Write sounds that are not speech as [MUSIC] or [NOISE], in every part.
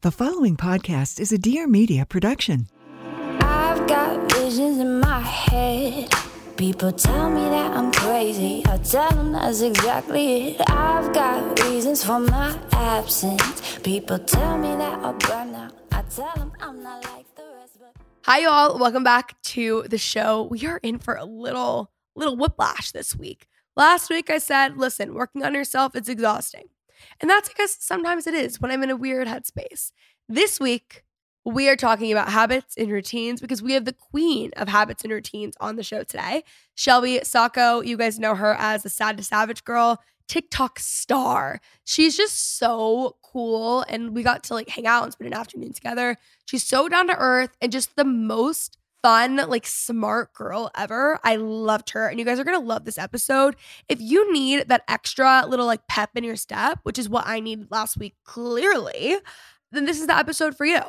The following podcast is a Dear Media production. I've got visions in my head. People tell me that I'm crazy. I tell them that's exactly it. I've got reasons for my absence. People tell me that I'll burn out. I tell them I'm not like the rest. But Hi y'all, welcome back to the show. We are in for a little little whiplash this week. Last week I said, listen, working on yourself it's exhausting. And that's because sometimes it is when I'm in a weird headspace. This week we are talking about habits and routines because we have the queen of habits and routines on the show today. Shelby Sacco, you guys know her as the Sad to Savage girl, TikTok star. She's just so cool and we got to like hang out and spend an afternoon together. She's so down to earth and just the most fun, like smart girl ever. I loved her. And you guys are going to love this episode. If you need that extra little like pep in your step, which is what I needed last week, clearly, then this is the episode for you.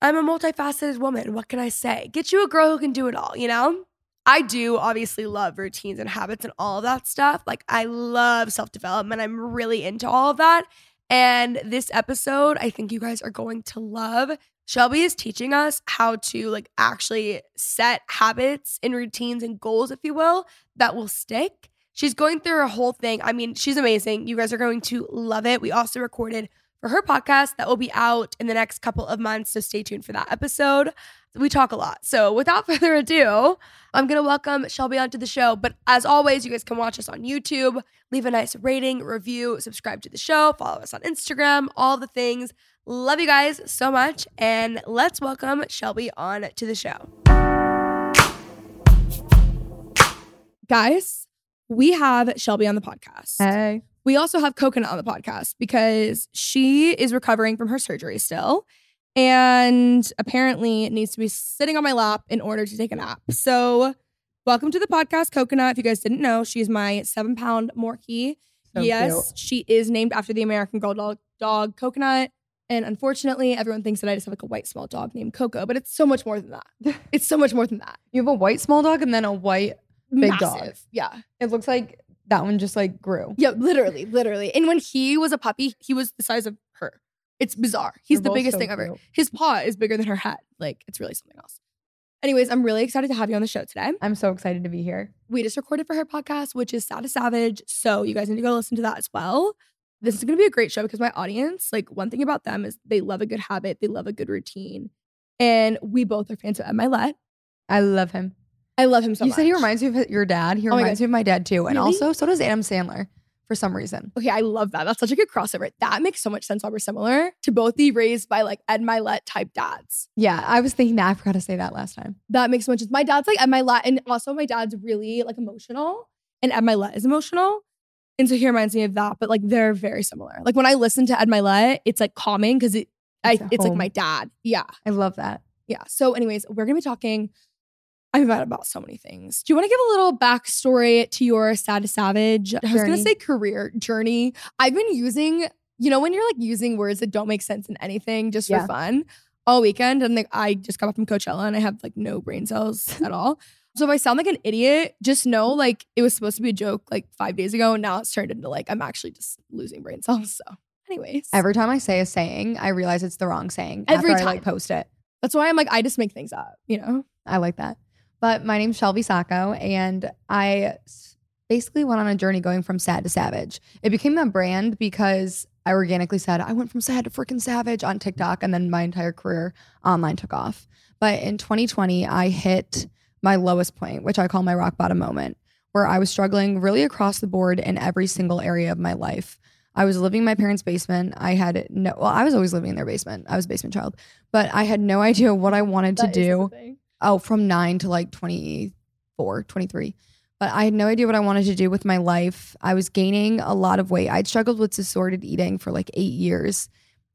I'm a multifaceted woman. What can I say? Get you a girl who can do it all, you know? I do obviously love routines and habits and all of that stuff. Like, I love self development. I'm really into all of that. And this episode, I think you guys are going to love. Shelby is teaching us how to like actually set habits and routines and goals, if you will, that will stick. She's going through her whole thing. I mean, she's amazing. You guys are going to love it. We also recorded for her podcast that will be out in the next couple of months. So stay tuned for that episode. We talk a lot. So without [LAUGHS] further ado, I'm going to welcome Shelby onto the show. But as always, you guys can watch us on YouTube, leave a nice rating, review, subscribe to the show, follow us on Instagram, all the things. Love you guys so much. And let's welcome Shelby on to the show. Guys, we have Shelby on the podcast. Hey. We also have Coconut on the podcast because she is recovering from her surgery still and apparently needs to be sitting on my lap in order to take a nap. So, welcome to the podcast, Coconut. If you guys didn't know, she's my seven pound Morkie. So yes, she is named after the American Girl dog, dog Coconut. And unfortunately, everyone thinks that I just have like a white small dog named Coco, but it's so much more than that. [LAUGHS] It's so much more than that. You have a white small dog and then a white big Massive. dog. Yeah. It looks like that one just like grew. Yeah, literally, literally. And when he was a puppy, he was the size of her. It's bizarre. He's They're the biggest so thing ever. cute. His paw is bigger than her head. Like, it's really something else. Anyways, I'm really excited to have you on the show today. I'm so excited to be here. We just recorded for her podcast, which is Sad to Savage. So you guys need to go listen to that as well. This is going to be a great show because my audience, like, one thing about them is they love a good habit, they love a good routine. And we both are fans of Ed Mylett. I love him. I love him so much. you much. said he reminds me of your dad. He Oh my reminds God. me of my dad too. And Really? also, so does Adam Sandler for some reason. Okay, I love that. That's such a good crossover. That makes so much sense why we're similar to both be raised by like Ed Mylett type dads. Yeah, I was thinking that. I forgot to say that last time. That makes so much sense. My dad's like Ed Mylett, and also my dad's really like emotional, and Ed Mylett is emotional. And so he reminds me of that, but like they're very similar. Like when I listen to Ed Mylett, it's like calming because it, I, It's it's like home. my dad. Yeah, I love that. yeah. So, anyways, we're gonna be talking. I'm mad about so many things. Do you want to give a little backstory to your sad to savage? I was gonna say career journey. I've been using, you know, when you're like using words that don't make sense in anything just for fun all weekend, and like I just got back from Coachella and I have like no brain cells [LAUGHS] at all. So if I sound like an idiot, just know like it was supposed to be a joke like five days ago, and now it's turned into like I'm actually just losing brain cells. So, anyways, Every time I say a saying, I realize it's the wrong saying. Every after I like post it. that's why I'm like I just make things up, you know. I like that. But my name's Shelby Sacco, and I basically went on a journey going from sad to savage. It became a brand because I organically said I went from sad to freaking savage on TikTok, and then my entire career online took off. But in 2020, I hit my lowest point, which I call my rock bottom moment, where I was struggling really across the board in every single area of my life. I was living in my parents' basement. I had no, well, I was always living in their basement. I was a basement child, but I had no idea what I wanted to do. Oh, from nine to like 24, 23. But I had no idea what I wanted to do with my life. I was gaining a lot of weight. I'd struggled with disordered eating for like eight years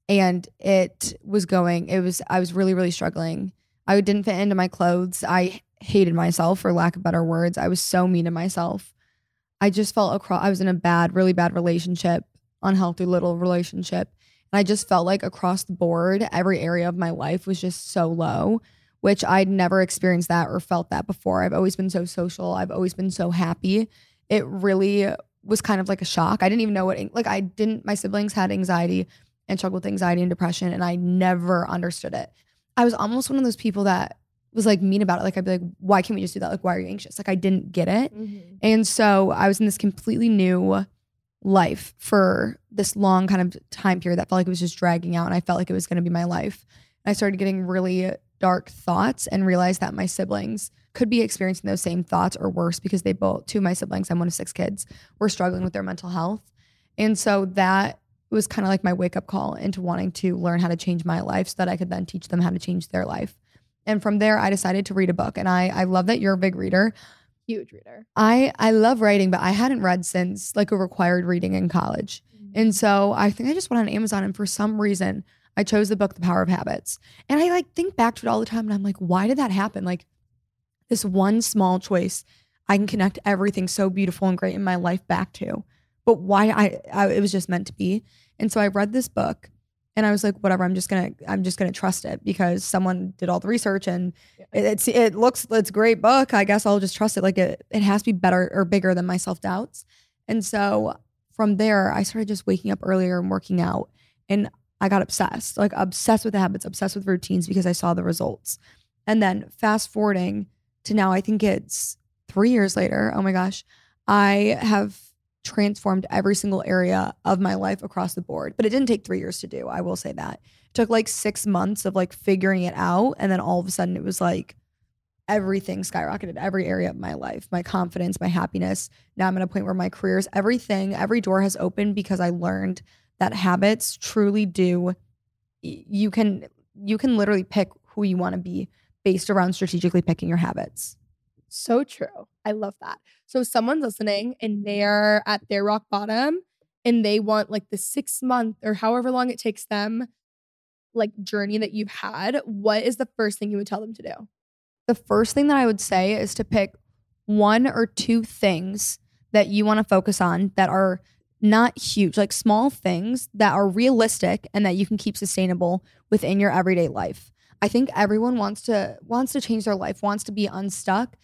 and it was going, it was, I was really, really struggling. I didn't fit into my clothes. I hated myself, for lack of better words. I was so mean to myself. I just felt across, I was in a bad, really bad relationship, unhealthy little relationship. And I just felt like across the board, every area of my life was just so low which I'd never experienced that or felt that before. I've always been so social. I've always been so happy. It really was kind of like a shock. I didn't even know what, like, I didn't, my siblings had anxiety and struggled with anxiety and depression, and I never understood it. I was almost one of those people that was like mean about it. Like, I'd be like, why can't we just do that? Like, why are you anxious? Like, I didn't get it. Mm-hmm. And so I was in this completely new life for this long kind of time period that felt like it was just dragging out and I felt like it was going to be my life. And I started getting really dark thoughts and realized that my siblings could be experiencing those same thoughts or worse because they both two of my siblings, I'm one of six kids, were struggling with their mental health. And so that was kind of like my wake up call into wanting to learn how to change my life so that I could then teach them how to change their life. And from there I decided to read a book. And I I love that you're a big reader. Huge reader. I I love writing, but I hadn't read since like a required reading in college. Mm-hmm. And so I think I just went on Amazon and for some reason I chose the book The Power of Habits. And I like think back to it all the time and I'm like, why did that happen? Like this one small choice I can connect everything so beautiful and great in my life back to. But why I, I it was just meant to be. And so I read this book and I was like, whatever, I'm just gonna I'm just gonna trust it because someone did all the research and it, it's it looks it's a great book. I guess I'll just trust it. Like it it has to be better or bigger than my self doubts. And so from there, I started just waking up earlier and working out. And I got obsessed, like obsessed with the habits, obsessed with routines because I saw the results. And then fast forwarding to now, I think it's three years later. Oh my gosh, I have transformed every single area of my life across the board. But it didn't take three years to do. I will say that. It took like six months of like figuring it out. And then all of a sudden it was like everything skyrocketed, every area of my life, my confidence, my happiness. Now I'm at a point where my career's everything, every door has opened because I learned that habits truly do you can you can literally pick who you want to be based around strategically picking your habits. So true. I love that. So someone's listening and they're at their rock bottom and they want like the six month or however long it takes them like journey that you've had. What is the first thing you would tell them to do? The first thing that I would say is to pick one or two things that you want to focus on that are not huge, like small things that are realistic and that you can keep sustainable within your everyday life. I think everyone wants to wants to change their life, wants to be unstuck.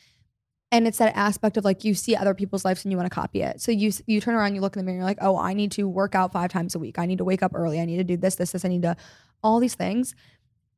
And it's that aspect of like you see other people's lives and you want to copy it. So you you turn around, you look in the mirror, you're like, oh, I need to work out five times a week. I need to wake up early. I need to do this, this, this. I need to all these things.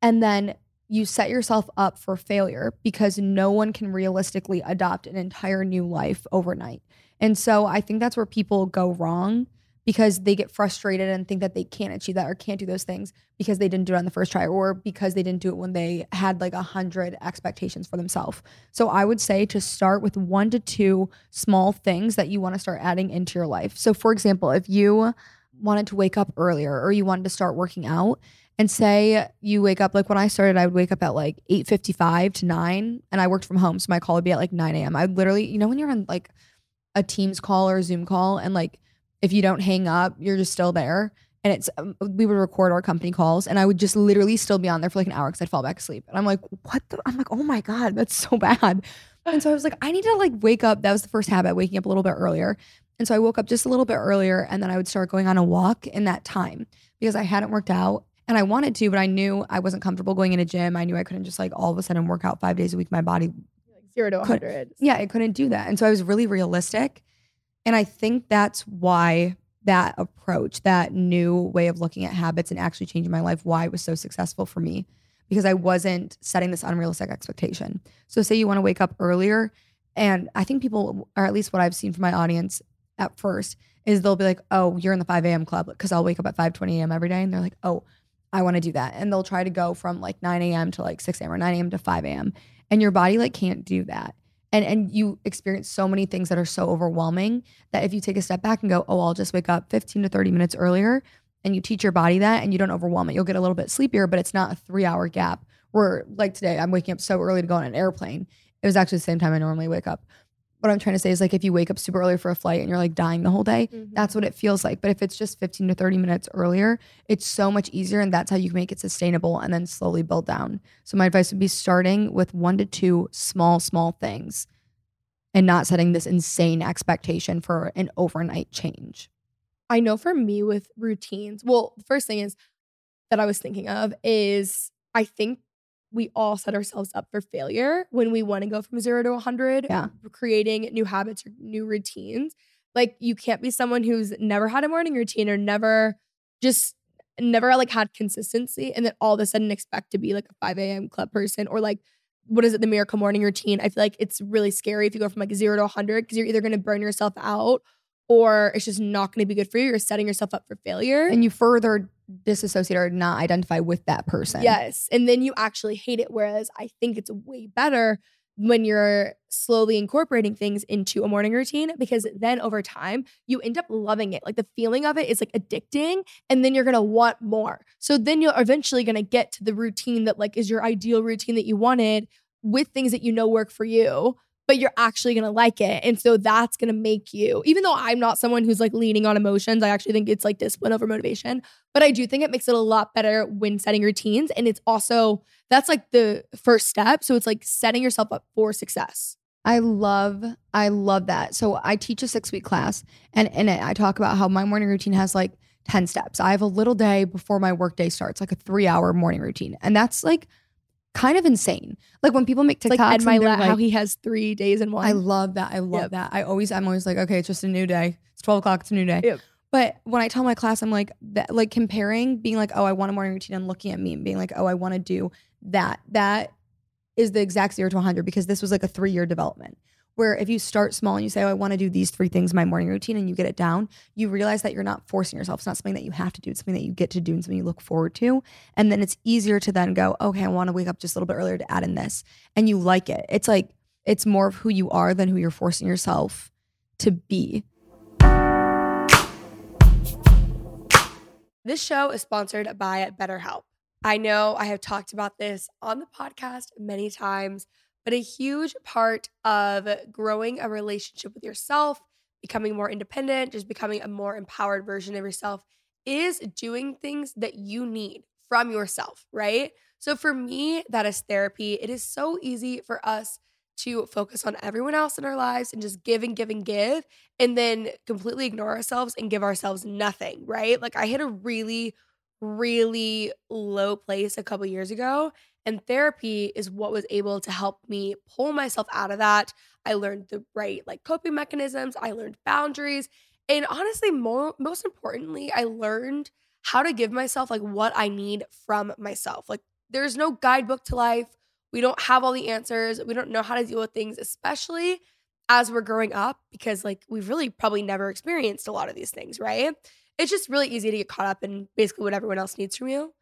And then you set yourself up for failure because no one can realistically adopt an entire new life overnight. And so I think that's where people go wrong because they get frustrated and think that they can't achieve that or can't do those things because they didn't do it on the first try or because they didn't do it when they had like a hundred expectations for themselves. So I would say to start with one to two small things that you want to start adding into your life. So for example, if you wanted to wake up earlier or you wanted to start working out and say you wake up like when I started, I would wake up at like 8:55 to 9 and I worked from home. So my call would be at like 9 a.m. I would literally, you know, when you're on like a Teams call or a Zoom call and like if you don't hang up, you're just still there. And it's um, we would record our company calls, and I would just literally still be on there for like an hour because I'd fall back asleep. And I'm like, what? The? I'm like, oh my god, that's so [LAUGHS] bad. And so I was like, I need to like wake up. That was the first habit, waking up a little bit earlier. And so I woke up just a little bit earlier, and then I would start going on a walk in that time because I hadn't worked out and I wanted to, but I knew I wasn't comfortable going in a gym. I knew I couldn't just like all of a sudden work out five days a week. My body zero to Could- 100. yeah, I couldn't do that. And so I was really realistic. And I think that's why that approach, that new way of looking at habits and actually changing my life, why it was so successful for me. Because I wasn't setting this unrealistic expectation. So, say you want to wake up earlier And I think people, or at least what I've seen from my audience at first, is they'll be like, "Oh, you're in the 5 a.m. club," because I'll wake up at 5:20 a.m. every day, and they're like, "Oh, I want to do that," and they'll try to go from like 9 a.m. to like 6 a.m. or 9 a.m. to 5 a.m. And your body like can't do that, and and you experience so many things that are so overwhelming that if you take a step back and go, "Oh, I'll just wake up 15 to 30 minutes earlier," and you teach your body that, and you don't overwhelm it, you'll get a little bit sleepier, but it's not a three-hour gap. Where like today, I'm waking up so early to go on an airplane. It was actually the same time I normally wake up what I'm trying to say is like if you wake up super early for a flight and you're like dying the whole day, Mm-hmm. that's what it feels like. But if it's just 15 to 30 minutes earlier, it's so much easier and that's how you can make it sustainable and then slowly build down. So my advice would be starting with one to two small, small things and not setting this insane expectation for an overnight change. I know for me with routines, well, the first thing is that I was thinking of is I think we all set ourselves up for failure when we want to go from zero to 100, Yeah. creating new habits or new routines. Like, you can't be someone who's never had a morning routine or never just never like had consistency and then all of a sudden expect to be like a 5 a.m. club person or like what is it, the miracle morning routine? I feel like it's really scary if you go from like zero to 100 because you're either going to burn yourself out or it's just not going to be good for you. You're setting yourself up for failure. And you further disassociate or not identify with that person. Yes. And then you actually hate it. Whereas I think it's way better when you're slowly incorporating things into a morning routine because then over time you end up loving it. Like the feeling of it is like addicting and then you're going to want more. So then you're eventually going to get to the routine that like is your ideal routine that you wanted with things that you know work for you. But you're actually gonna like it. And so that's gonna make you, even though I'm not someone who's like leaning on emotions, I actually think it's like discipline over motivation. But I do think it makes it a lot better when setting routines. And it's also, that's like the first step. So it's like setting yourself up for success. I love, I love that. So I teach a six week class, and in it, I talk about how my morning routine has like 10 steps. I have a little day before my work day starts, like a three hour morning routine. And that's like kind of insane. Like when people make TikToks, like Ed and they're how he has three days in one. I love that. I love Yep. that. I always, I'm always like, okay, it's just a new day. It's 12 o'clock. It's a new day. Yep. But when I tell my class, I'm like, that, like comparing, being like, oh, I want a morning routine, and looking at me and being like, oh, I want to do that. That is the exact zero to 100 because this was like a three year development. Where if you start small and you say, oh, I want to do these three things in my morning routine, and you get it down, you realize that you're not forcing yourself. It's not something that you have to do. It's something that you get to do and something you look forward to. And then it's easier to then go, okay, I want to wake up just a little bit earlier to add in this. And you like it. It's like, it's more of who you are than who you're forcing yourself to be. This show is sponsored by BetterHelp. I know I have talked about this on the podcast many times, but a huge part of growing a relationship with yourself, becoming more independent, just becoming a more empowered version of yourself is doing things that you need from yourself, right? So for me, that is therapy. It is so easy for us to focus on everyone else in our lives and just give and give and give and then completely ignore ourselves and give ourselves nothing, right? Like I hit a really really low place a couple years ago and therapy is what was able to help me pull myself out of that. I learned the right like coping mechanisms, I learned boundaries, and honestly more most importantly, I learned how to give myself like what I need from myself. Like there's no guidebook to life. We don't have all the answers. We don't know how to deal with things, especially as we're growing up, because like we've really probably never experienced a lot of these things, right? It's just really easy to get caught up in basically what everyone else needs from you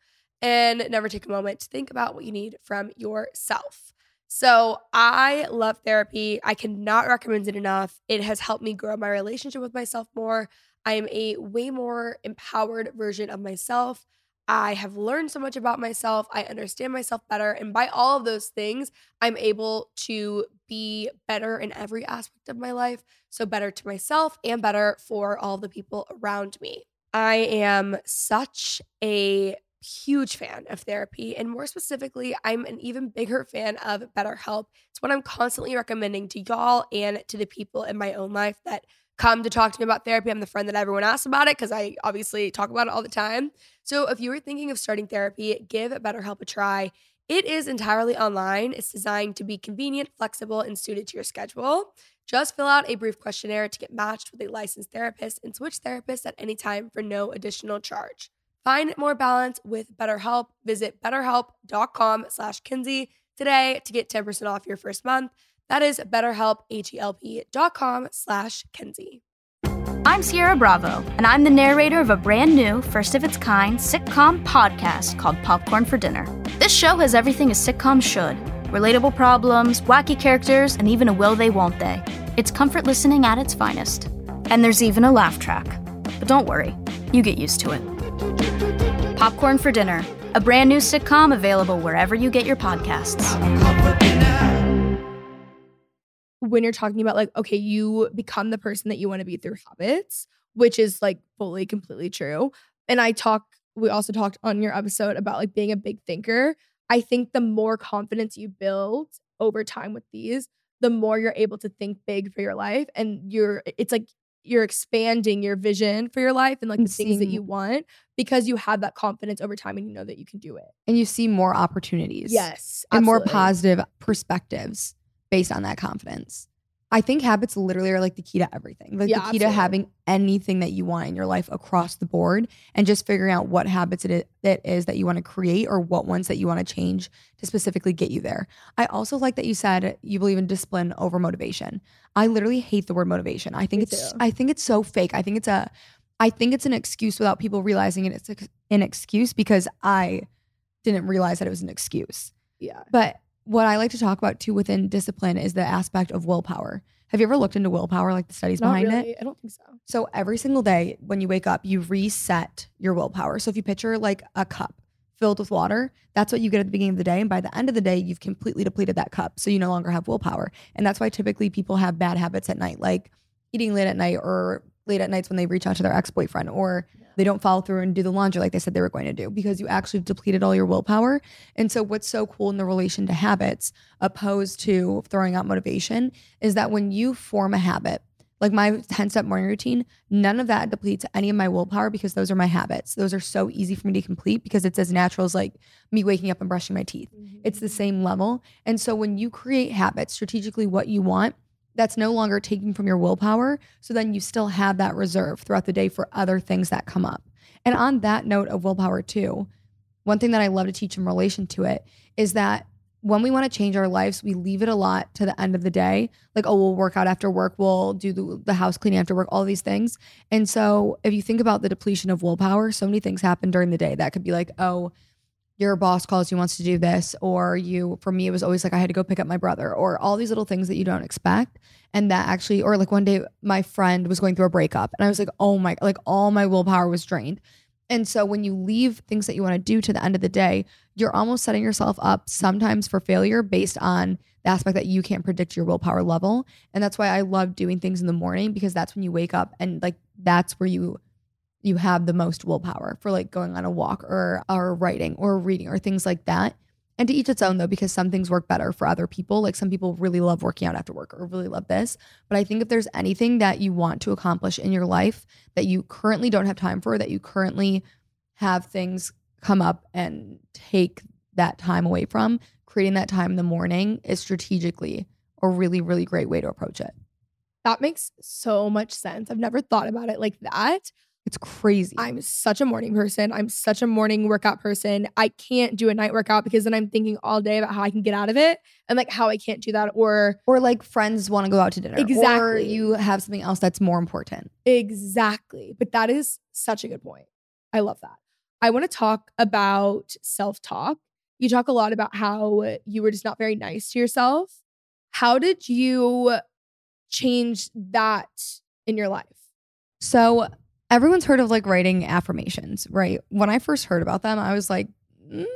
and never take a moment to think about what you need from yourself. So I love therapy. I cannot recommend it enough. It has helped me grow my relationship with myself more. I am a way more empowered version of myself. I have learned so much about myself. I understand myself better. And by all of those things, I'm able to be better in every aspect of my life. So, better to myself and better for all the people around me. I am such a huge fan of therapy. And more specifically, I'm an even bigger fan of BetterHelp. It's what I'm constantly recommending to y'all and to the people in my own life that come to talk to me about therapy. I'm the friend that everyone asks about it because I obviously talk about it all the time. So if you were thinking of starting therapy, give BetterHelp a try. It is entirely online. It's designed to be convenient, flexible, and suited to your schedule. Just fill out a brief questionnaire to get matched with a licensed therapist and switch therapists at any time for no additional charge. Find more balance with BetterHelp. Visit betterhelp.com slash Kenzie today to get 10% off your first month. That is betterhelp, H-E-L-P dot com slash Kenzie. I'm Sierra Bravo, and I'm the narrator of a brand new, first of its kind sitcom podcast called Popcorn for Dinner. This show has everything a sitcom should relatable problems, wacky characters, and even a will they won't they. It's comfort listening at its finest. And there's even a laugh track. But don't worry, you get used to it. Popcorn for Dinner, a brand new sitcom available wherever you get your podcasts. when you're talking about like okay you become the person that you want to be through habits which is like fully completely true and i talk we also talked on your episode about like being a big thinker i think the more confidence you build over time with these the more you're able to think big for your life and you're it's like you're expanding your vision for your life and like the things that mm-hmm. you want because you have that confidence over time and you know that you can do it And you see more opportunities. yes and more positive perspectives based on that confidence. I think habits literally are like the key to everything. Like Yeah, the key to having anything that you want in your life across the board and just figuring out what habits it is, it is that you want to create or what ones that you want to change to specifically get you there. I also like that you said you believe in discipline over motivation. I literally hate the word motivation. I think Me it's too. I think it's so fake. I think it's a I think it's an excuse without people realizing it. It's an excuse because I didn't realize that it was an excuse. yeah But what I like to talk about too within discipline is the aspect of willpower. Have you ever looked into willpower, like the studies not behind really it? i don't think so So every single day when you wake up, you reset your willpower. So if you picture like a cup filled with water, that's what you get at the beginning of the day. And by the end of the day, you've completely depleted that cup. So you no longer have willpower. And that's why typically people have bad habits at night, like eating late at night or late at nights when they reach out to their ex boyfriend or they don't follow through and do the laundry like they said they were going to do because you actually depleted all your willpower. And so, what's so cool in the relation to habits, opposed to throwing out motivation, is that when you form a habit, like my 10 step morning routine, none of that depletes any of my willpower because those are my habits. Those are so easy for me to complete because it's as natural as like me waking up and brushing my teeth. It's the mm-hmm. same level. And so when you create habits, strategically what you want, that's no longer taking from your willpower. So then you still have that reserve throughout the day for other things that come up. And on that note of willpower, too, one thing that I love to teach in relation to it is that when we want to change our lives, we leave it a lot to the end of the day. Like, oh, we'll work out after work, we'll do the, the house cleaning after work, all these things. And so, if you think about the depletion of willpower, so many things happen during the day. That could be like, oh, your boss calls you, wants to do this, or you, for me, it was always like I had to go pick up my brother, or all these little things that you don't expect. And that actually, or like one day my friend was going through a breakup, and I was like, oh my, like all my willpower was drained. And so when you leave things that you want to do to the end of the day, you're almost setting yourself up sometimes for failure based on the aspect that you can't predict your willpower level. And that's why I love doing things in the morning because that's when you wake up and like that's where you you have the most willpower for like going on a walk or or writing or reading or things like that. And to each its own though, because some things work better for other people. Like some people really love working out after work or really love this. But I think if there's anything that you want to accomplish in your life that you currently don't have time for, that you currently have things come up and take that time away from, creating that time in the morning is strategically a really, really great way to approach it. That makes so much sense. I've never thought about it like that. It's crazy. I'm such a morning person. I'm such a morning workout person. I can't do a night workout because then I'm thinking all day about how I can get out of it and like how I can't do that or or like friends want to go out to dinner. Or Exactly. you have something else that's more important. exactly. But that is such a good point. I love that. I want to talk about self talk. You talk a lot about how you were just not very nice to yourself. How did you change that in your life? So everyone's heard of like writing affirmations, right? When I first heard about them, I was like, mm,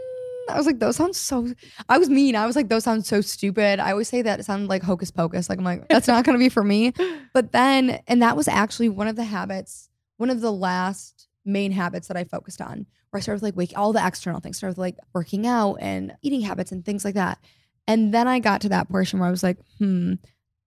I was like, those sounds so. I was mean. I was like, those sounds so stupid. I always say that it sounded like hocus pocus. Like I'm like, that's not gonna be for me. [LAUGHS] But then, and that was actually one of the habits, one of the last main habits that I focused on, where I started with like wake all the external things, started with like working out and eating habits and things like that. And then I got to that portion where I was like, hmm,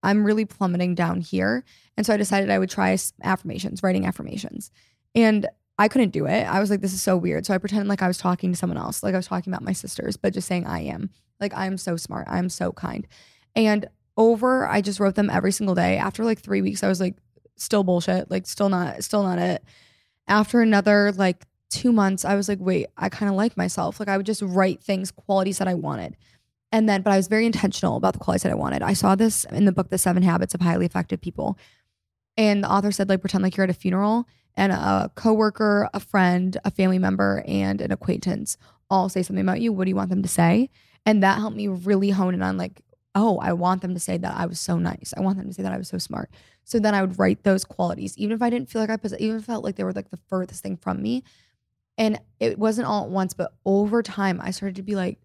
I'm really plummeting down here. And so I decided I would try affirmations, writing affirmations. And I couldn't do it. I was like, this is so weird. So I pretended like I was talking to someone else, like I was talking about my sisters, but just saying I am. Like I'm so smart. I'm so kind. And over, I just wrote them every single day. After like three weeks, I was like, still bullshit. Like still not, still not it. After another like two months, I was like, wait, I kind of like myself. Like I would just write things, qualities that I wanted. And then, but I was very intentional about the qualities that I wanted. I saw this in the book, The Seven Habits of Highly Effective People. And the author said, like, pretend like you're at a funeral and a coworker, a friend, a family member, and an acquaintance all say something about you. What do you want them to say? And that helped me really hone in on like, oh, I want them to say that I was so nice. I want them to say that I was so smart. So then I would write those qualities, even if I didn't feel like I possessed, even felt like they were like the furthest thing from me. And it wasn't all at once, but over time, I started to be like,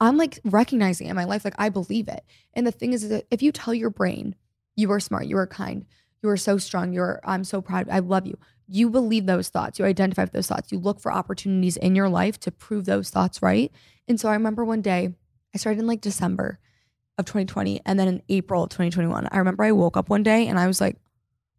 I'm like recognizing in my life, like I believe it. And the thing is, is that if you tell your brain, you are smart, you are kind, you are so strong, you're, I'm so proud, I love you. You believe those thoughts, you identify with those thoughts, you look for opportunities in your life to prove those thoughts right. And so I remember one day, I started in like December of 2020, and then in April of 2021, I remember I woke up one day and I was like,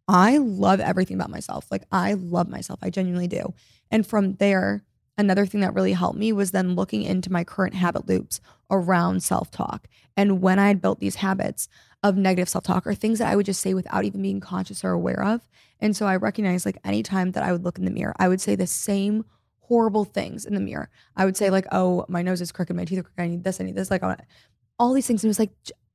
I love everything about myself. Like I love myself. I genuinely do. And from there, another thing that really helped me was then looking into my current habit loops around self talk. And when I had built these habits of negative self talk or things that I would just say without even being conscious or aware of. And so I recognized like anytime that I would look in the mirror, I would say the same horrible things in the mirror. I would say like, oh, my nose is crooked, my teeth are crooked, I need this, I need this, like all these things. And it was like,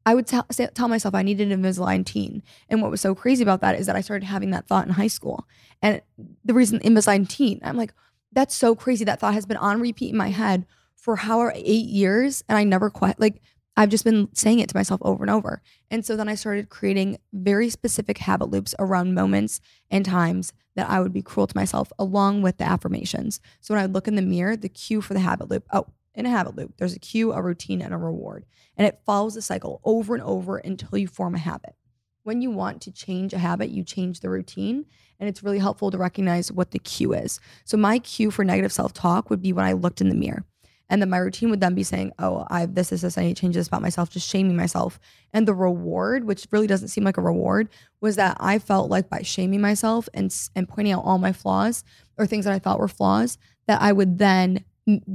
I would tell, say, tell myself I needed an Invisalign teen. And what was so crazy about that is that I started having that thought in high school. And the reason Invisalign teen, I'm like, that's so crazy. That thought has been on repeat in my head for however eight years. And I never quite, like, I've just been saying it to myself over and over. And so then I started creating very specific habit loops around moments and times that I would be cruel to myself, along with the affirmations. So when I look in the mirror, the cue for the habit loop, oh, in a habit loop, there's a cue, a routine, and a reward. And it follows the cycle over and over until you form a habit. When you want to change a habit, you change the routine. And it's really helpful to recognize what the cue is. So, my cue for negative self talk would be when I looked in the mirror. And then my routine would then be saying, oh, I have this, this, this, I need to change this about myself, just shaming myself. And the reward, which really doesn't seem like a reward, was that I felt like by shaming myself and, and pointing out all my flaws or things that I thought were flaws, that I would then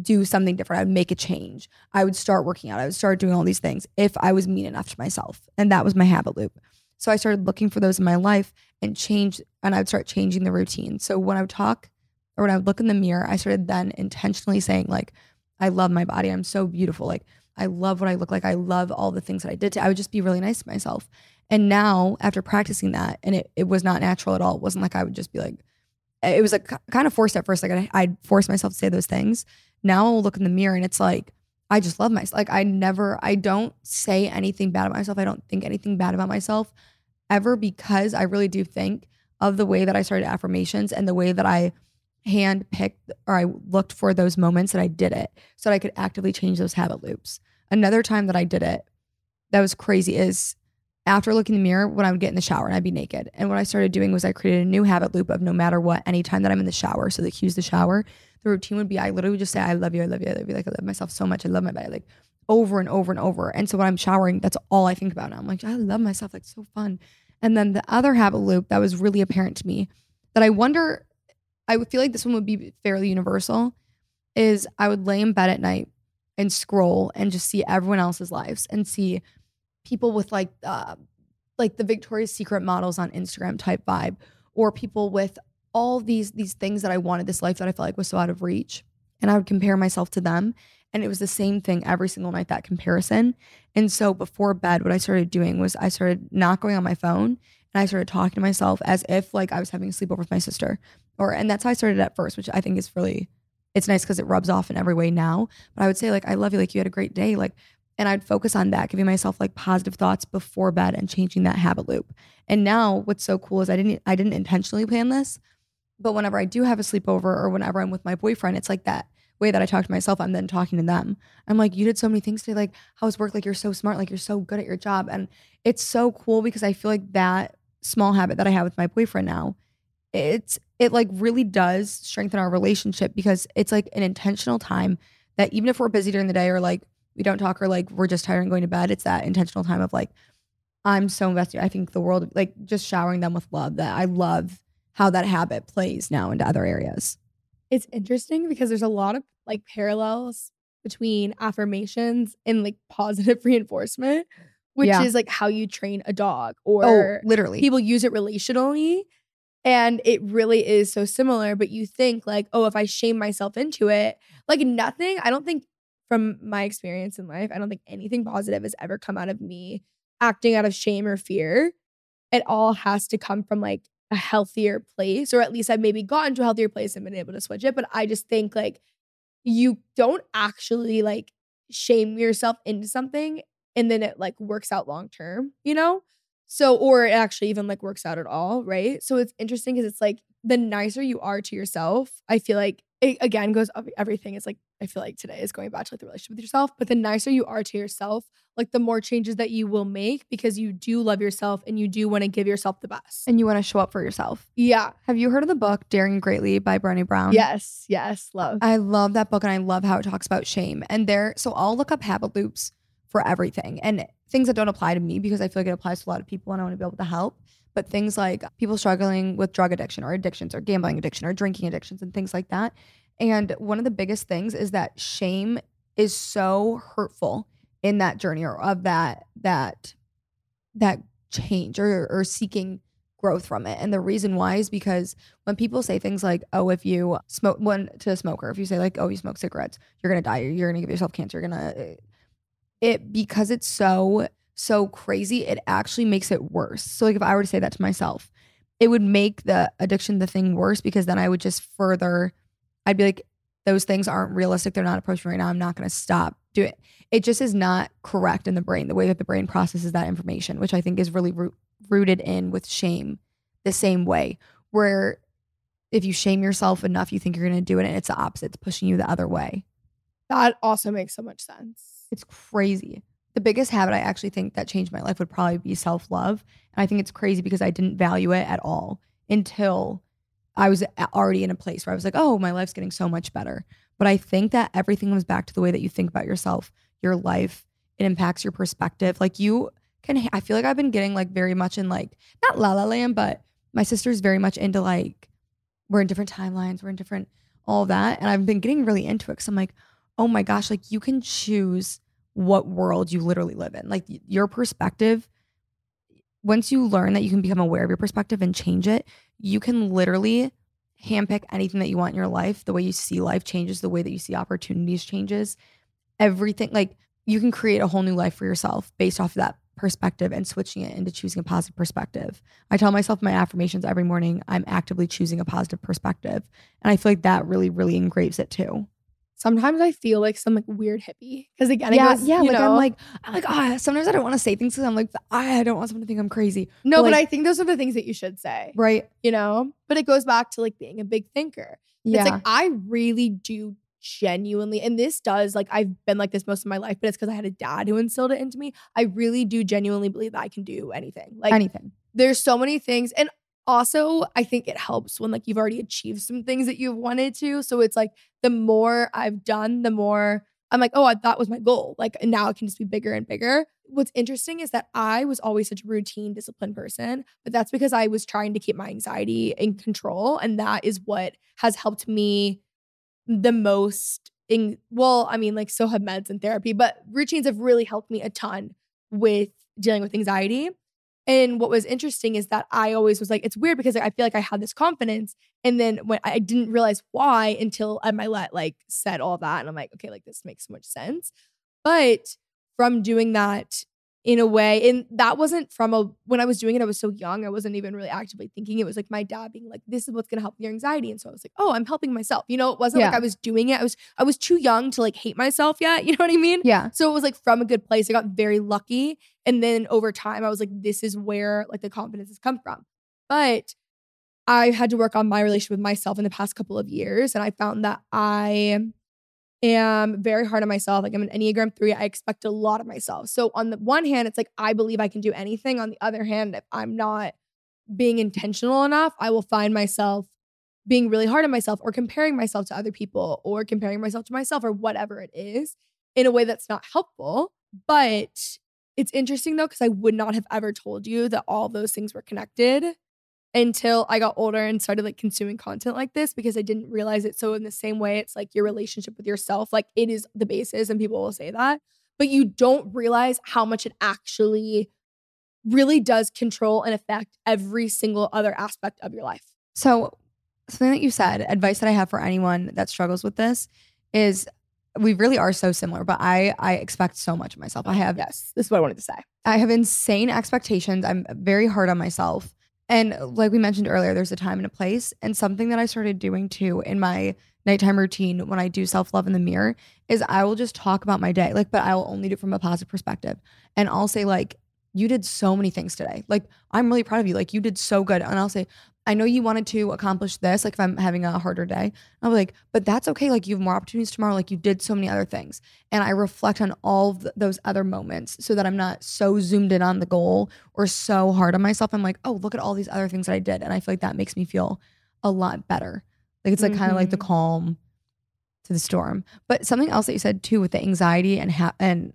do something different. I would make a change. I would start working out. I would start doing all these things if I was mean enough to myself. And that was my habit loop. So I started looking for those in my life and change and I would start changing the routine. So when I would talk or when I would look in the mirror, I started then intentionally saying like, I love my body. I'm so beautiful. Like I love what I look like. I love all the things that I did. To, I would just be really nice to myself. And now after practicing that, and it, it was not natural at all. It wasn't like I would just be like, it was like kind of forced at first. Like I, I'd force myself to say those things. Now I'll look in the mirror and it's like, I just love myself. Like I never, I don't say anything bad about myself. I don't think anything bad about myself ever because I really do think of the way that I started affirmations and the way that I hand picked or I looked for those moments that I did it so that I could actively change those habit loops. Another time that I did it that was crazy is after looking in the mirror when I would get in the shower and I'd be naked. And what I started doing was I created a new habit loop of no matter what, anytime that I'm in the shower. So the cue's the shower. The routine would be I literally just say, I love you, I love you, I love you. Like I love myself so much. I love my body. Like over and over and over. And so when I'm showering, that's all I think about now. I'm like, I love myself. Like so fun. And then the other habit loop that was really apparent to me that I wonder, I would feel like this one would be fairly universal, is I would lay in bed at night and scroll and just see everyone else's lives and see people with like uh, like the Victoria's Secret models on Instagram type vibe, or people with all these these things that I wanted, this life that I felt like was so out of reach, and I would compare myself to them. And it was the same thing every single night, that comparison. And so before bed, what I started doing was I started not going on my phone and I started talking to myself as if like I was having a sleepover with my sister. Or and that's how I started at first, which I think is really it's nice because it rubs off in every way now. But I would say like I love you, like you had a great day, like and I'd focus on that, giving myself like positive thoughts before bed and changing that habit loop. And now what's so cool is I didn't I didn't intentionally plan this, but whenever I do have a sleepover or whenever I'm with my boyfriend, it's like that way that I talk to myself, I'm then talking to them. I'm like, you did so many things today. Like, how's work? Like, you're so smart. Like, you're so good at your job. And it's so cool because I feel like that small habit that I have with my boyfriend now, it's, it like really does strengthen our relationship because it's like an intentional time that even if we're busy during the day or like we don't talk or like we're just tired and going to bed, it's that intentional time of like, I'm so invested. I think the world, like just showering them with love that I love how that habit plays now into other areas it's interesting because there's a lot of like parallels between affirmations and like positive [LAUGHS] reinforcement, which yeah. is like how you train a dog oh, or oh, literally people use it relationally. And it really is so similar, but you think like, oh, if I shame myself into it, like nothing, I don't think from my experience in life, I don't think anything positive has ever come out of me acting out of shame or fear. It all has to come from like a healthier place, or at least I've maybe gotten to a healthier place and been able to switch it. But I just think like you don't actually like shame yourself into something and then it like works out long term, you know? So, or it actually even like works out at all, right? So it's interesting because it's like the nicer you are to yourself, I feel like it again goes up everything is like I feel like today is going back to like the relationship with yourself, but the nicer you are to yourself, like the more changes that you will make because you do love yourself and you do want to give yourself the best. And you want to show up for yourself. Yeah. Have you heard of the book Daring Greatly by Brené Brown? Yes. Yes. Love. I love that book and I love how it talks about shame. And there, so I'll look up habit loops for everything and things that don't apply to me because I feel like it applies to a lot of people and I want to be able to help. But things like people struggling with drug addiction or addictions or gambling addiction or drinking addictions and things like that. And one of the biggest things is that shame is so hurtful in that journey or of that that that change or, or seeking growth from it. And the reason why is because when people say things like, oh, if you smoke one to a smoker, if you say like, oh, you smoke cigarettes, you're gonna die, you're gonna give yourself cancer, you're gonna uh, it because it's so so crazy, it actually makes it worse. So like if I were to say that to myself, it would make the addiction the thing worse because then I would just further I'd be like, those things aren't realistic. They're not approaching right now. I'm not going to stop doing it. It just is not correct in the brain, the way that the brain processes that information, which I think is really root, rooted in with shame the same way, where if you shame yourself enough, you think you're going to do it, and it's the opposite. It's pushing you the other way. That also makes so much sense. It's crazy. The biggest habit I actually think that changed my life would probably be self love. And I think it's crazy because I didn't value it at all until I was already in a place where I was like, oh, my life's getting so much better. But I think that everything comes back to the way that you think about yourself, your life. It impacts your perspective. Like you can, I feel like I've been getting like very much in like, not la la land, but my sister's very much into like, we're in different timelines, we're in different, all that. And I've been getting really into it because I'm like, oh my gosh, like you can choose what world you literally live in. Like your perspective once you learn that you can become aware of your perspective and change it, you can literally handpick anything that you want in your life. The way you see life changes, the way that you see opportunities changes. Everything like you can create a whole new life for yourself based off of that perspective and switching it into choosing a positive perspective. I tell myself my affirmations every morning, I'm actively choosing a positive perspective. And I feel like that really, really engraves it too sometimes I feel like some like weird hippie because again, yeah, goes, yeah. like know, I'm like, I'm like, ah. Oh, sometimes I don't want to say things because I'm like, I don't want someone to think I'm crazy. No, but, like, but, I think those are the things that you should say, right? You know. But it goes back to like being a big thinker. Yeah. It's like I really do genuinely, and this does like I've been like this most of my life, but it's because I had a dad who instilled it into me. I really do genuinely believe that I can do anything, like anything. There's so many things, and also i think it helps when like you've already achieved some things that you've wanted to so it's like the more i've done the more i'm like oh that was my goal like now it can just be bigger and bigger. What's interesting is that i was always such a routine disciplined person but that's because i was trying to keep my anxiety in control and that is what has helped me the most in well i mean like so have meds and therapy but routines have really helped me a ton with dealing with anxiety and what was interesting is that I always was like, it's weird because I feel like I had this confidence. And then when I didn't realize why until I my let like said all that. And I'm like, okay, like this makes so much sense. But from doing that in a way. And that wasn't from a when I was doing it, I was so young. I wasn't even really actively thinking. It was like my dad being like, this is what's gonna help your anxiety. And so I was like, oh, I'm helping myself. You know, it wasn't yeah. like I was doing it. I was I was too young to like hate myself yet. [LAUGHS] You know what I mean? Yeah. So it was like from a good place. I got very lucky. And then over time, I was like, this is where like the confidence has come from. But I had to work on my relationship with myself in the past couple of years. And I found that I am very hard on myself. Like I'm an Enneagram 3. I expect a lot of myself. So on the one hand, it's like I believe I can do anything. On the other hand, if I'm not being intentional enough, I will find myself being really hard on myself or comparing myself to other people or comparing myself to myself or whatever it is in a way that's not helpful. But it's interesting though, because I would not have ever told you that all those things were connected until I got older and started like consuming content like this because I didn't realize it. So in the same way, it's like your relationship with yourself, like it is the basis, and people will say that, but you don't realize how much it actually really does control and affect every single other aspect of your life. So something that you said, advice that I have for anyone that struggles with this is we really are so similar, but I I expect so much of myself. I have Yes, this is what I wanted to say. I have insane expectations. I'm very hard on myself. And uh, like we mentioned earlier, there's a time and a place. And something that I started doing too in my nighttime routine when I do self love in the mirror is I will just talk about my day, like, but I will only do it from a positive perspective. And I'll say, like, you did so many things today. Like, I'm really proud of you. Like, you did so good. And I'll say, I know you wanted to accomplish this. Like, if I'm having a harder day, I'll be like, but that's okay. Like, you have more opportunities tomorrow. Like, you did so many other things. And I reflect on all of th- those other moments so that I'm not so zoomed in on the goal or so hard on myself. I'm like, oh, look at all these other things that I did. And I feel like that makes me feel a lot better. Like, it's like kind of like the Mhm. calm to the storm. But something else that you said too with the anxiety and ha- and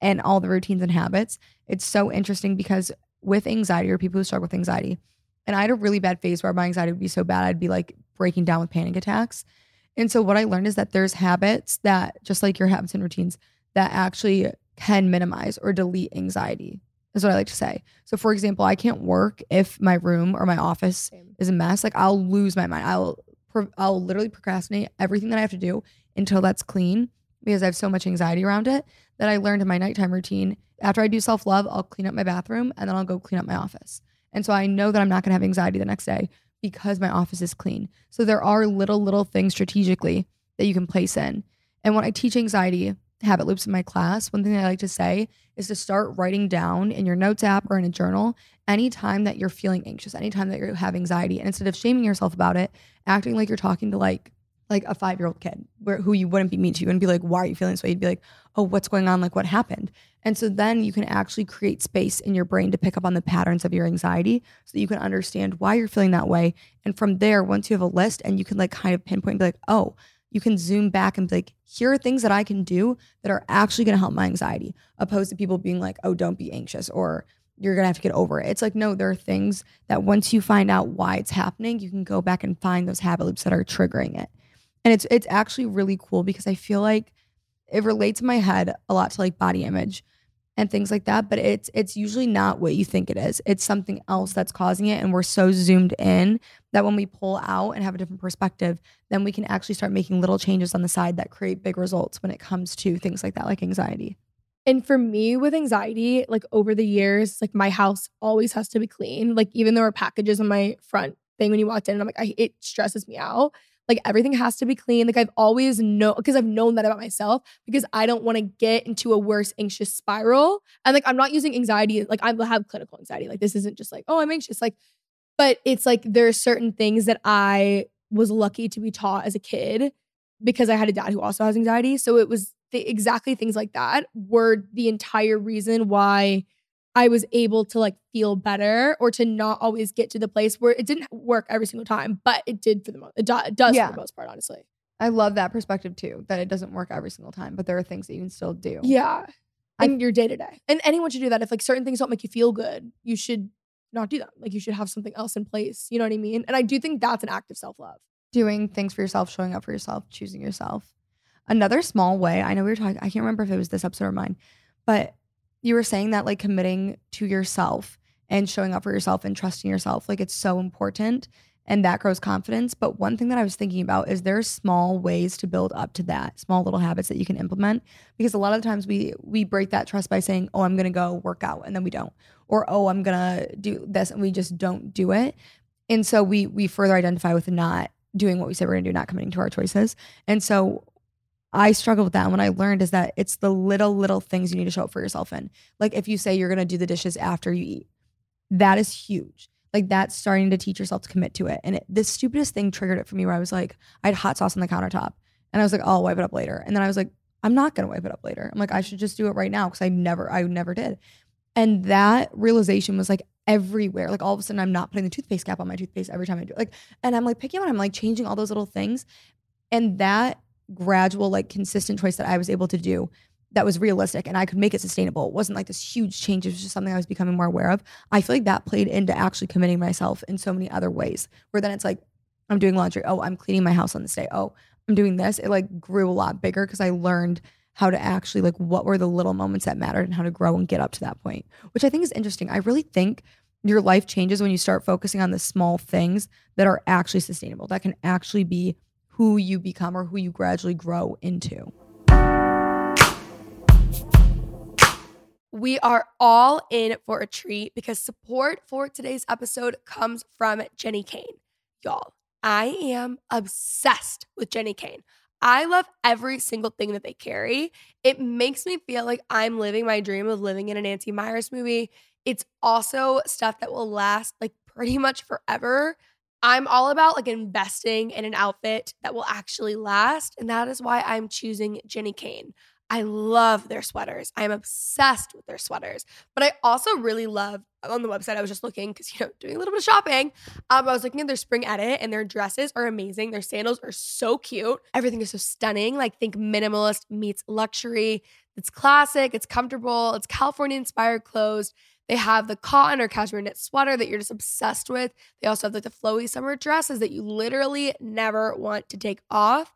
and all the routines and habits, it's so interesting because with anxiety or people who struggle with anxiety, and I had a really bad phase where my anxiety would be so bad I'd be like breaking down with panic attacks. And so what I learned is that there's habits that just like your habits and routines that actually can minimize or delete anxiety. Is what I like to say. So for example, I can't work if my room or my office is a mess. Like I'll lose my mind. I'll I'll literally procrastinate everything that I have to do until that's clean because I have so much anxiety around it that I learned in my nighttime routine. After I do self love, I'll clean up my bathroom and then I'll go clean up my office. And so I know that I'm not going to have anxiety the next day because my office is clean. So there are little, little things strategically that you can place in. And when I teach anxiety habit loops in my class, one thing I like to say is to start writing down in your notes app or in a journal anytime that you're feeling anxious, anytime that you have anxiety. And instead of shaming yourself about it, acting like you're talking to like like a five year old kid where who you wouldn't be mean to. You wouldn't be like, why are you feeling this way? You'd be like, oh, what's going on? Like what happened? And so then you can actually create space in your brain to pick up on the patterns of your anxiety so that you can understand why you're feeling that way. And from there, once you have a list and you can like kind of pinpoint and be like, oh, you can zoom back and be like, here are things that I can do that are actually going to help my anxiety, opposed to people being like, oh, don't be anxious or you're going to have to get over it. It's like, no, there are things that once you find out why it's happening, you can go back and find those habit loops that are triggering it. And it's it's actually really cool because I feel like it relates in my head a lot to like body image and things like that, but it's it's usually not what you think it is. It's something else that's causing it and we're so zoomed in that when we pull out and have a different perspective, then we can actually start making little changes on the side that create big results when it comes to things like that like anxiety. And for me with anxiety, like over the years, like my house always has to be clean. Like even there are packages on my front thing when you walked in, and I'm like, I, it stresses me out. Like everything has to be clean. Like I've always know because I've known that about myself because I don't want to get into a worse anxious spiral. And like I'm not using anxiety like I have clinical anxiety. Like this isn't just like oh I'm anxious. Like, but it's like there are certain things that I was lucky to be taught as a kid because I had a dad who also has anxiety. So it was the, exactly things like that were the entire reason why I was able to like feel better or to not always get to the place where it didn't work every single time, but it did for the most. It, do, it does Yeah. for the most part, honestly. I love that perspective too, that it doesn't work every single time, but there are things that you can still do. Yeah, I- in your day to day, and anyone should do that. If like certain things don't make you feel good, you should not do them. Like you should have something else in place. You know what I mean? And I do think that's an act of self love. doing things for yourself, showing up for yourself, choosing yourself. Another small way, I know we were talking, I can't remember if it was this episode or mine, but you were saying that like committing to yourself and showing up for yourself and trusting yourself, like it's so important and that grows confidence. But one thing that I was thinking about is there's small ways to build up to that, small little habits that you can implement because a lot of the times we we break that trust by saying, "Oh, I'm going to go work out," and then we don't. Or, "Oh, I'm going to do this," and we just don't do it. And so we we further identify with not doing what we say we're going to do, not committing to our choices. And so I struggled with that. And what I learned is that it's the little, little things you need to show up for yourself in. Like if you say you're going to do the dishes after you eat, that is huge. Like that's starting to teach yourself to commit to it. And it, the stupidest thing triggered it for me where I was like, I had hot sauce on the countertop and I was like, I'll wipe it up later. And then I was like, I'm not going to wipe it up later. I'm like, I should just do it right now because I never, I never did. And that realization was like everywhere. Like all of a sudden, I'm not putting the toothpaste cap on my toothpaste every time I do it. Like, and I'm like picking up and I'm like changing all those little things. And that gradual, like consistent choice that I was able to do that was realistic and I could make it sustainable. It wasn't like this huge change. It was just something I was becoming more aware of. I feel like that played into actually committing myself in so many other ways where then it's like, I'm doing laundry. Oh, I'm cleaning my house on this day. Oh, I'm doing this. It like grew a lot bigger because I learned how to actually like what were the little moments that mattered and how to grow and get up to that point, which I think is interesting. I really think your life changes when you start focusing on the small things that are actually sustainable, that can actually be who you become or who you gradually grow into. We are all in for a treat because support for today's episode comes from Jenni Kayne. Y'all, I am obsessed with Jenni Kayne. I love every single thing that they carry. It makes me feel like I'm living my dream of living in an Nancy Meyers movie. It's also stuff that will last like pretty much forever. I'm all about like investing in an outfit that will actually last. And that is why I'm choosing Jenni Kayne. I love their sweaters. I'm obsessed with their sweaters. But I also really love on the website, I was just looking because, you know, doing a little bit of shopping. Um, I was looking at their spring edit and their dresses are amazing. Their sandals are so cute. Everything is so stunning. Like, think minimalist meets luxury. It's classic, it's comfortable, it's California inspired clothes. They have the cotton or cashmere knit sweater that you're just obsessed with. They also have like the flowy summer dresses that you literally never want to take off.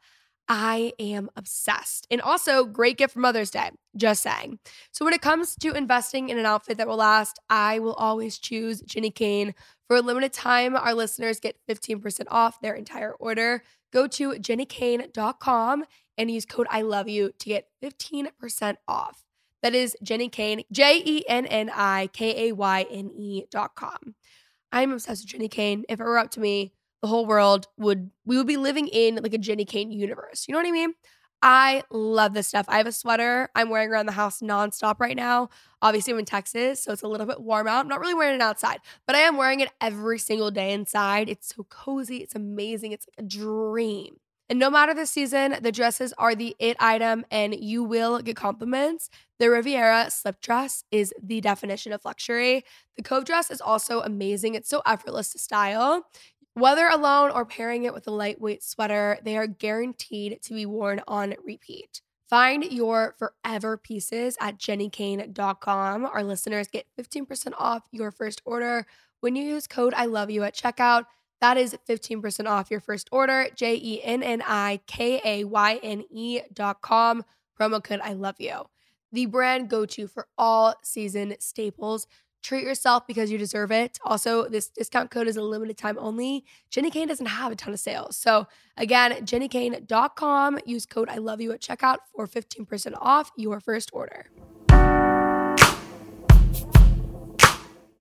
I am obsessed. And also, great gift for Mother's Day, just saying. So, when it comes to investing in an outfit that will last, I will always choose Jenni Kayne. For a limited time, our listeners get 15% off their entire order. Go to jennikayne.com and use code I love you to get 15% off. That is Jenni Kayne, J E N N I K A Y N E dot com. I'm obsessed with Jenni Kayne. If it were up to me, the whole world would we would be living in like a Jenni Kayne universe. You know what I mean? I love this stuff. I have a sweater I'm wearing around the house nonstop right now. Obviously, I'm in Texas, so it's a little bit warm out. I'm not really wearing it outside, but I am wearing it every single day inside. It's so cozy. It's amazing. It's like a dream. And no matter the season, the dresses are the it item and you will get compliments. The Riviera slip dress is the definition of luxury. The Cove dress is also amazing. It's so effortless to style. Whether alone or pairing it with a lightweight sweater, they are guaranteed to be worn on repeat. Find your forever pieces at jennikayne.com. Our listeners get 15% off your first order when you use code I love you at checkout. That is 15% off your first order. J E N N I K A Y N E dot com. Promo code I love you. The brand go to for all season staples. Treat yourself because you deserve it. Also, this discount code is a limited time only. Jenni Kayne doesn't have a ton of sales. So, again, jennikayne.com. Use code I love you at checkout for 15% off your first order.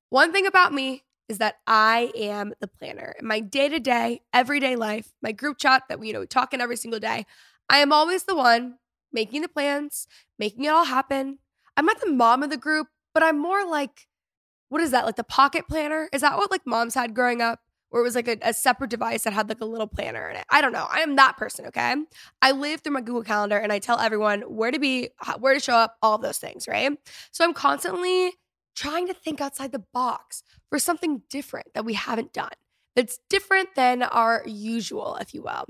One thing about me is that I am the planner. In my day to day, everyday life, my group chat that we, you know, we talk in every single day, I am always the one making the plans, making it all happen. I'm not the mom of the group, but I'm more like what is that like the pocket planner? Is that what like moms had growing up where it was like a, a, separate device that had like a little planner in it? I don't know. I am that person okay? I live through my google calendar and i tell everyone where to be where to show up all those things right? So i'm constantly trying to think outside the box for something different that we haven't done that's different than our usual if you will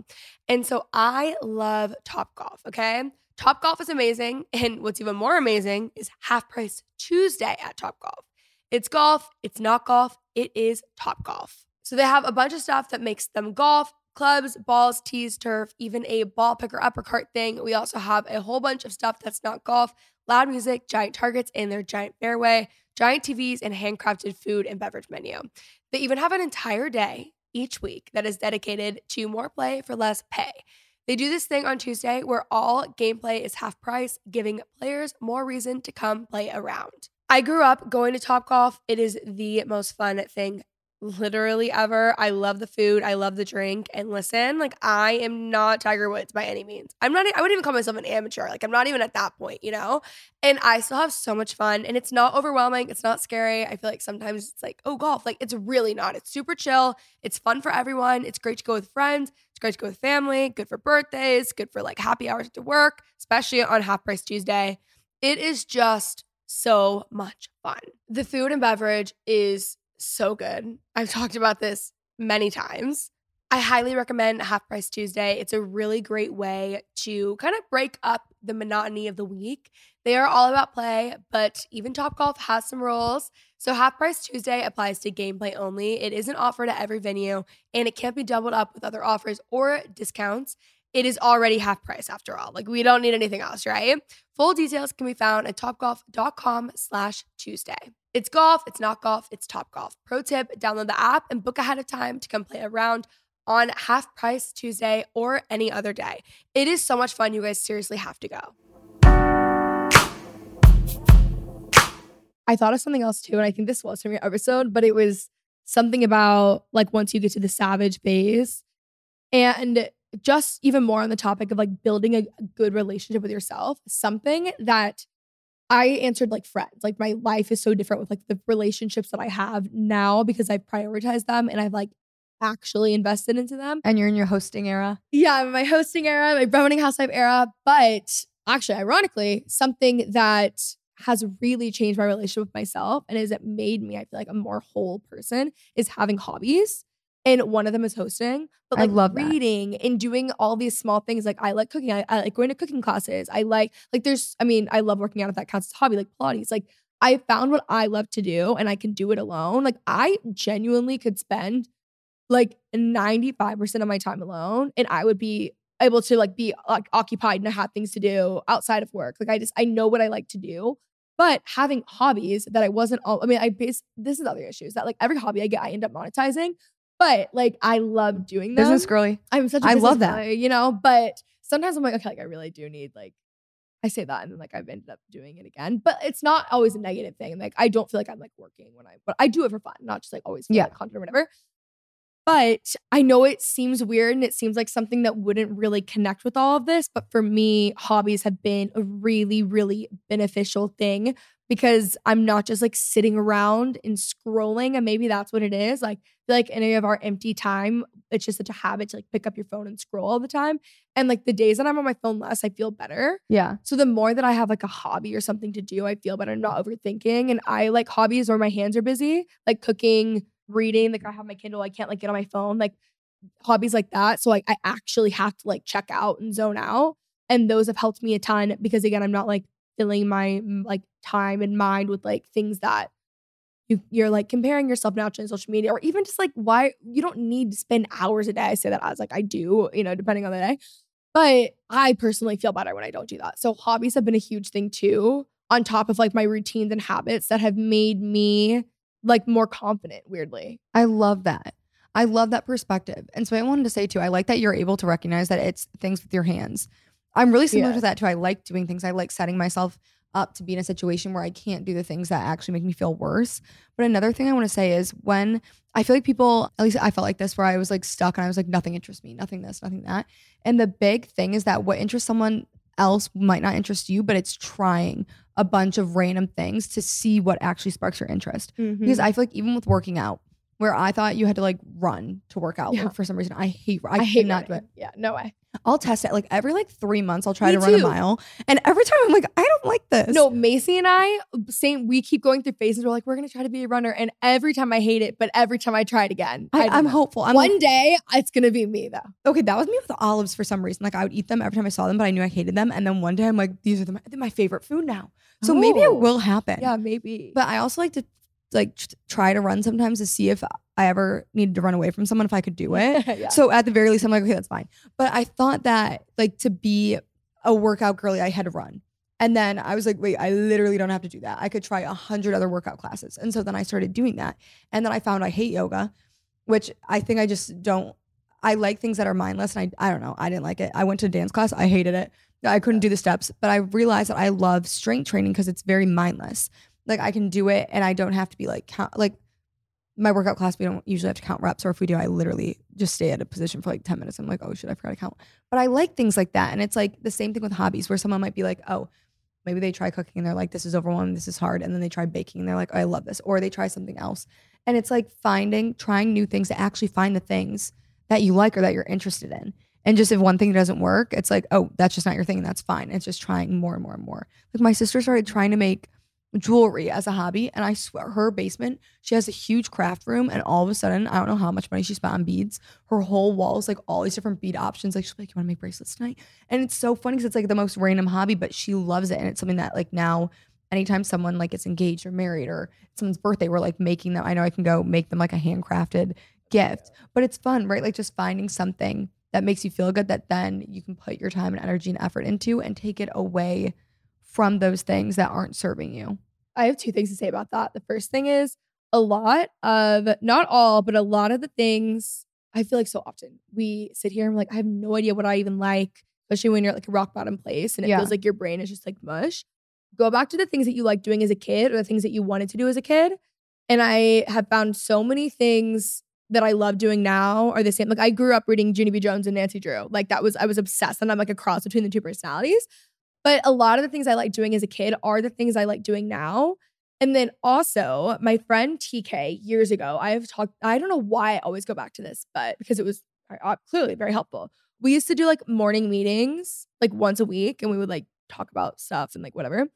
and so i love top golf okay top golf is amazing and what's even more amazing is half price tuesday at top golf it's golf, it's not golf, it is top golf. So they have a bunch of stuff that makes them golf clubs, balls, tees, turf, even a ball picker upper cart thing. We also have a whole bunch of stuff that's not golf, loud music, giant targets in their giant fairway, giant TVs, and handcrafted food and beverage menu. They even have an entire day each week that is dedicated to more play for less pay. They do this thing on Tuesday where all gameplay is half price, giving players more reason to come play around. I grew up going to Top Golf. It is the most fun thing literally ever. I love the food. I love the drink. And listen, like I am not Tiger Woods by any means. I'm not I wouldn't even call myself an amateur. Like I'm not even at that point, you know? And I still have so much fun and it's not overwhelming. It's not scary. I feel like sometimes it's like, "Oh, golf." Like it's really not. It's super chill. It's fun for everyone. It's great to go with friends. It's great to go with family. Good for birthdays, good for like happy hours to work, especially on Half Price Tuesday. It is just so much fun. The food and beverage is so good. I've talked about this many times. I highly recommend Half Price Tuesday. It's a really great way to kind of break up the monotony of the week. They are all about play, but even Top Golf has some rules. So Half Price Tuesday applies to gameplay only. It isn't offered at every venue, and it can't be doubled up with other offers or discounts it is already half price after all. Like we don't need anything else, right? Full details can be found at topgolf.com slash Tuesday. It's golf, it's not golf, it's Top Golf. Pro tip, download the app and book ahead of time to come play around on half price Tuesday or any other day. It is so much fun. You guys seriously have to go. I thought of something else too, and I think this was from your episode, but it was something about like once you get to the savage phase, and just even more on the topic of like building a good relationship with yourself. Something that I answered like friends. Like my life is so different with like the relationships that I have now because I've prioritized them and I've like actually invested into them. And you're in your hosting era. Yeah, my hosting era, my Browning Housewife era. But actually, ironically, something that has really changed my relationship with myself and has it made me, I feel like, a more whole person is having hobbies. And one of them is hosting, but I like love that. reading and doing all these small things. Like I like cooking. I, I like going to cooking classes. I like like there's. I mean, I love working out if that counts as a hobby. Like Pilates. Like I found what I love to do, and I can do it alone. Like I genuinely could spend like 95% of my time alone and I would be able to like be like occupied and have things to do outside of work. Like I just I know what I like to do. But having hobbies that I wasn't all I mean, I base this is other issues that like every hobby I get, I end up monetizing. But like I love doing them. Business girly. I'm such a I love that. girly, you know. But sometimes I'm like, okay, like I really do need like I say that and then like I've ended up doing it again. But it's not always a negative thing. Like I don't feel like I'm like working when I but I do it for fun, not just like always for Yeah. like content or whatever. But I know it seems weird and it seems like something that wouldn't really connect with all of this. But for me, hobbies have been a really, really beneficial thing because I'm not just like sitting around and scrolling. And maybe that's what it is. Like, feel like any of our empty time, it's just such a habit to like pick up your phone and scroll all the time. And like the days that I'm on my phone less, I feel better. Yeah. So the more that I have like a hobby or something to do, I feel better. I'm not overthinking. And I like hobbies where my hands are busy, like cooking, reading. Like I have my Kindle, I can't like get on my phone. Like hobbies like that. So like I actually have to like check out and zone out. And those have helped me a ton because again, I'm not like filling my like time and mind with like things that you you're like comparing yourself now to social media or even just like why you don't need to spend hours a day. I say that as like I do, you know, depending on the day. But I personally feel better when I don't do that. So hobbies have been a huge thing too, on top of like my routines and habits that have made me like more confident, weirdly. I love that. I love that perspective. And so I wanted to say too, I like that you're able to recognize that it's things with your hands. I'm really similar Yeah. to that too. I like doing things. I like setting myself up to be in a situation where I can't do the things that actually make me feel worse. But another thing I want to say is when I feel like people, at least I felt like this, where I was like stuck and I was like, nothing interests me, nothing this, nothing that. And the big thing is that what interests someone else might not interest you, but it's trying a bunch of random things to see what actually sparks your interest Mm-hmm. because I feel like even with working out, where I thought you had to like run to work out, Yeah. for some reason I hate. I, I, hate not do it. Yeah, no way. I'll test it like every like three months. I'll try Me to run a mile, and every time I'm like, I don't like this. No, Macy and I, same. We keep going through phases. We're like, we're gonna try to be a runner, and every time I hate it, but every time I try it again, I, it. hopeful. I'm One like, day it's gonna be me though. okay. That was me with olives for some reason. Like I would eat them every time I saw them, but I knew I hated them. And then one day I'm like, these are the, my favorite food now. So maybe it Oh. will happen. Yeah, maybe. But I also like to like try to run sometimes to see if I ever needed to run away from someone if I could do [LAUGHS] it. yeah. So at the very least, I'm like, okay, that's fine. But I thought that like to be a workout girly, I had to run. And then I was like, wait, I literally don't have to do that. I could try a hundred other workout classes. And so then I started doing that. And then I found I hate yoga, which I think I just don't. I like things that are mindless. And I, I don't know. I didn't like it. I went to dance class. I hated it. I couldn't do the steps. But I realized that I love strength training because it's very mindless. Like I can do it and I don't have to be like count like my workout class, we don't usually have to count reps, or if we do, I literally just stay at a position for like 10 minutes. I'm like, oh shit, I forgot to count. But I like things like that. And it's like the same thing with hobbies where someone might be like, oh, maybe they try cooking and they're like, this is overwhelming, this is hard. And then they try baking and they're like, oh, I love this. Or they try something else. And it's like finding, trying new things to actually find the things that you like or that you're interested in. And just if one thing doesn't work, it's like, oh, that's just not your thing. And that's fine. It's just trying more and more and more. Like my sister started trying to make jewelry as a hobby. And I swear, her basement, she has a huge craft room. And all of a sudden, I don't know how much money she spent on beads. Her whole wall is like all these different bead options. Like, she's like, You want to make bracelets tonight? And it's so funny because it's like the most random hobby, but she loves it. And it's something that, like, now, anytime someone like gets engaged or married or someone's birthday, we're like making them. I know I can go make them like a handcrafted gift, but it's fun, right? Like, just finding something that makes you feel good that then you can put your time and energy and effort into and take it away from those things that aren't serving you. I have two things to say about that. The first thing is a lot of, not all, but a lot of the things I feel like so often we sit here and we're like, I have no idea what I even like, especially when you're at like a rock bottom place and it Yeah. feels like your brain is just like mush. go back to the things that you like doing as a kid or the things that you wanted to do as a kid. And I have found so many things that I love doing now are the same. Like I grew up reading Junie B. Jones and Nancy Drew. Like that was I was obsessed, and I'm like a cross between the two personalities. But a lot of the things I like doing as a kid are the things I like doing now. And then also, my friend TK years ago, I have talked. I don't know why I always go back to this, but because it was uh, clearly very helpful. We used to do like morning meetings, like once a week, and we would like talk about stuff and like whatever.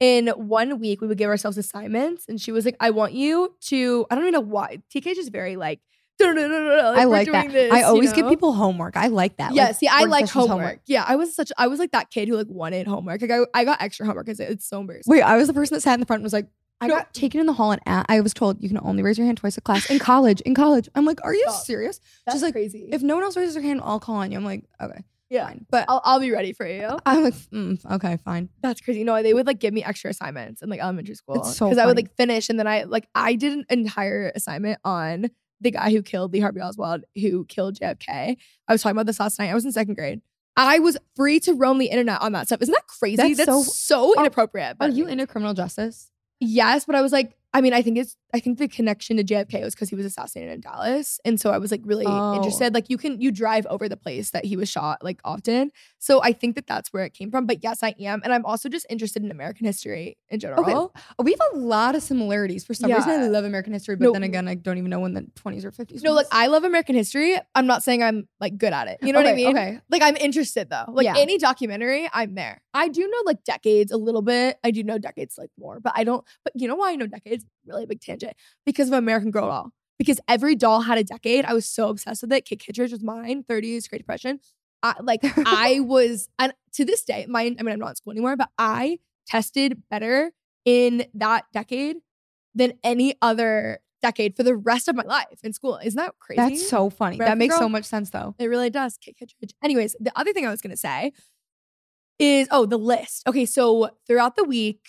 In one week, we would give ourselves assignments, and she was like, "I want you to." I don't even know why. TK is just very like. [LAUGHS] Like, I like doing that. this, I you always give people homework. I like that. Yeah, see, I like sessions homework. Yeah, I was such I was like that kid who like wanted homework. Like I, I got extra homework because it's so embarrassing. Wait, I was the person that sat in the front and was like, I No. got taken in the hall and I was told you can only raise your hand twice a class in college. In college, I'm like, are you Stop. serious? That's She's like, crazy. if no one else raises their hand, I'll call on you. I'm like, okay, yeah, fine. But I'll I'll be ready for you. [LAUGHS] I'm like, mm, okay, fine. That's crazy. No, they would like give me extra assignments in like elementary school It's so because I would like finish and then I like I did an entire assignment on the guy who killed Lee Harvey Oswald, who killed JFK. I was talking about this last night. I was in second grade. I was free to roam the internet on that stuff. Isn't that crazy? That's That's, so- so, oh, inappropriate. Are But you into criminal justice? Yes, but I was like, I mean, I think it's I think the connection to JFK was because he was assassinated in Dallas. And so I was like really Oh. interested. Like you can you drive over the place that he was shot like often. So I think that that's where it came from. But yes, I am. And I'm also just interested in American history in general. We have a lot of similarities. For some reason, I love American history, but No. then again, I don't even know when the 20s or 50s. No, like. I love American history. I'm not saying I'm like good at it. You know what I mean? okay. Like I'm interested though. Like Yeah. any documentary, I'm there. I do know like decades a little bit. I do know decades like more, but I don't. But you know why I know decades? Really big tangent because of American Girl doll. Because every doll had a decade. I was so obsessed with it. Kit Kittredge was mine. 30s, Great Depression. I, like I [LAUGHS] was, and to this day, my I mean I'm not in school anymore, but I tested better in that decade than any other decade for the rest of my life in school. Isn't that crazy? That's so funny. American that makes so much sense, though. It really does. Kit Kittredge. Anyways, the other thing I was going to say is oh, the list. Okay, so throughout the week,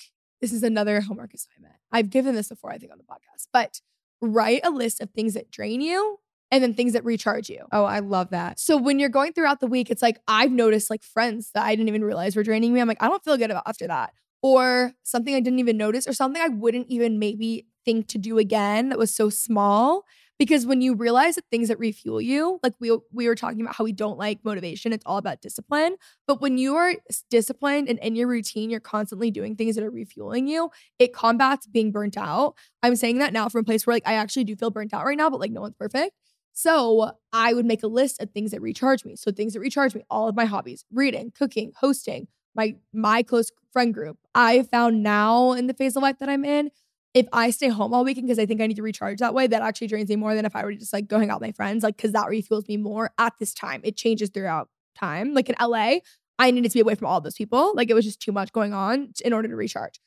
this is another homework assignment. I've given this before, I think, on the podcast, but write a list of things that drain you and then things that recharge you. Oh, I love that. So when you're going throughout the week, it's like I've noticed like friends that I didn't even realize were draining me. I'm like, I don't feel good about after that. Or something I didn't even notice, or something I wouldn't even maybe think to do again that was so small. Because when you realize that things that refuel you, like we we were talking about how we don't like motivation, it's all about discipline. But when you are disciplined and in your routine, you're constantly doing things that are refueling you, it combats being burnt out. I'm saying that now from a place where like I actually do feel burnt out right now, but like no one's perfect. So I would make a list of things that recharge me. So things that recharge me, all of my hobbies, reading, cooking, hosting, my my close friend group. I found now in the phase of life that I'm in, if I stay home all weekend because I think I need to recharge that way, that actually drains me more than if I were just like go hang out with my friends, like because that refuels me more at this time. It changes throughout time. Like in LA, I needed to be away from all those people. Like it was just too much going on in order to recharge.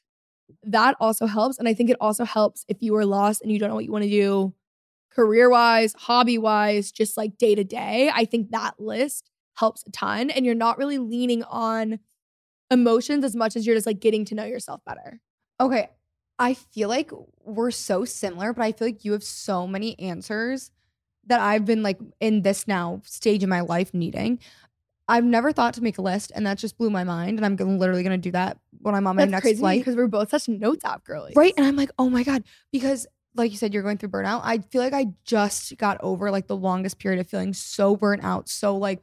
That also helps. And I think it also helps if you are lost and you don't know what you want to do career wise, hobby wise, just like day to day. I think that list helps a ton. And you're not really leaning on emotions as much as you're just like getting to know yourself better. Okay. I feel like we're so similar, but I feel like you have so many answers that I've been like in this now stage in my life needing. I've never thought to make a list, and that just blew my mind. And I'm gonna, literally gonna do that when I'm on my That's next crazy flight. because we're both such notes app girlies. Right. And I'm like, oh my God. Because like you said, you're going through burnout. I feel like I just got over like the longest period of feeling so burnt out. So like,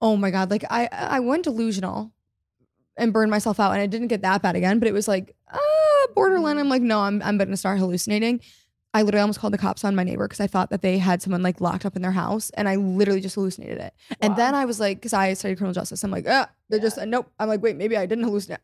oh my God. Like I I went delusional and burned myself out. And I didn't get that bad again, but it was like, ah, borderline. I'm like, no, I'm I'm gonna start hallucinating. I literally almost called the cops on my neighbor because I thought that they had someone like locked up in their house, and I literally just hallucinated it. And then I was like, because I studied criminal justice, I'm like, ah, they're just nope. I'm like, wait, maybe I didn't hallucinate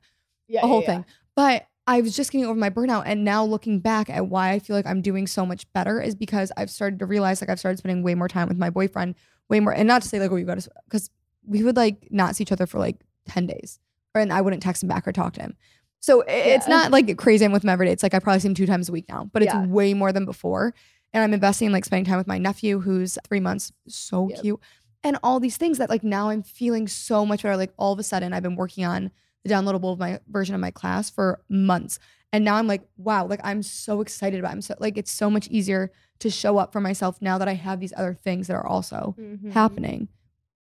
yeah, a whole thing. But I was just getting over my burnout. And now looking back at why I feel like I'm doing so much better is because I've started to realize like I've started spending way more time with my boyfriend, way more. And not to say like, oh, you got to, because we would like not see each other for like 10 days. And I wouldn't text him back or talk to him. So i- it's Yeah. not like crazy I'm with him every day. It's like I probably see him two times a week now, but it's Yeah. way more than before. And I'm investing in like spending time with my nephew who's three months, so Yep. cute. And all these things that like now I'm feeling so much better. Like all of a sudden I've been working on the downloadable of my version of my class for months. And now I'm like, wow, like I'm so excited about it. I'm so like it's so much easier to show up for myself now that I have these other things that are also Mhm. happening.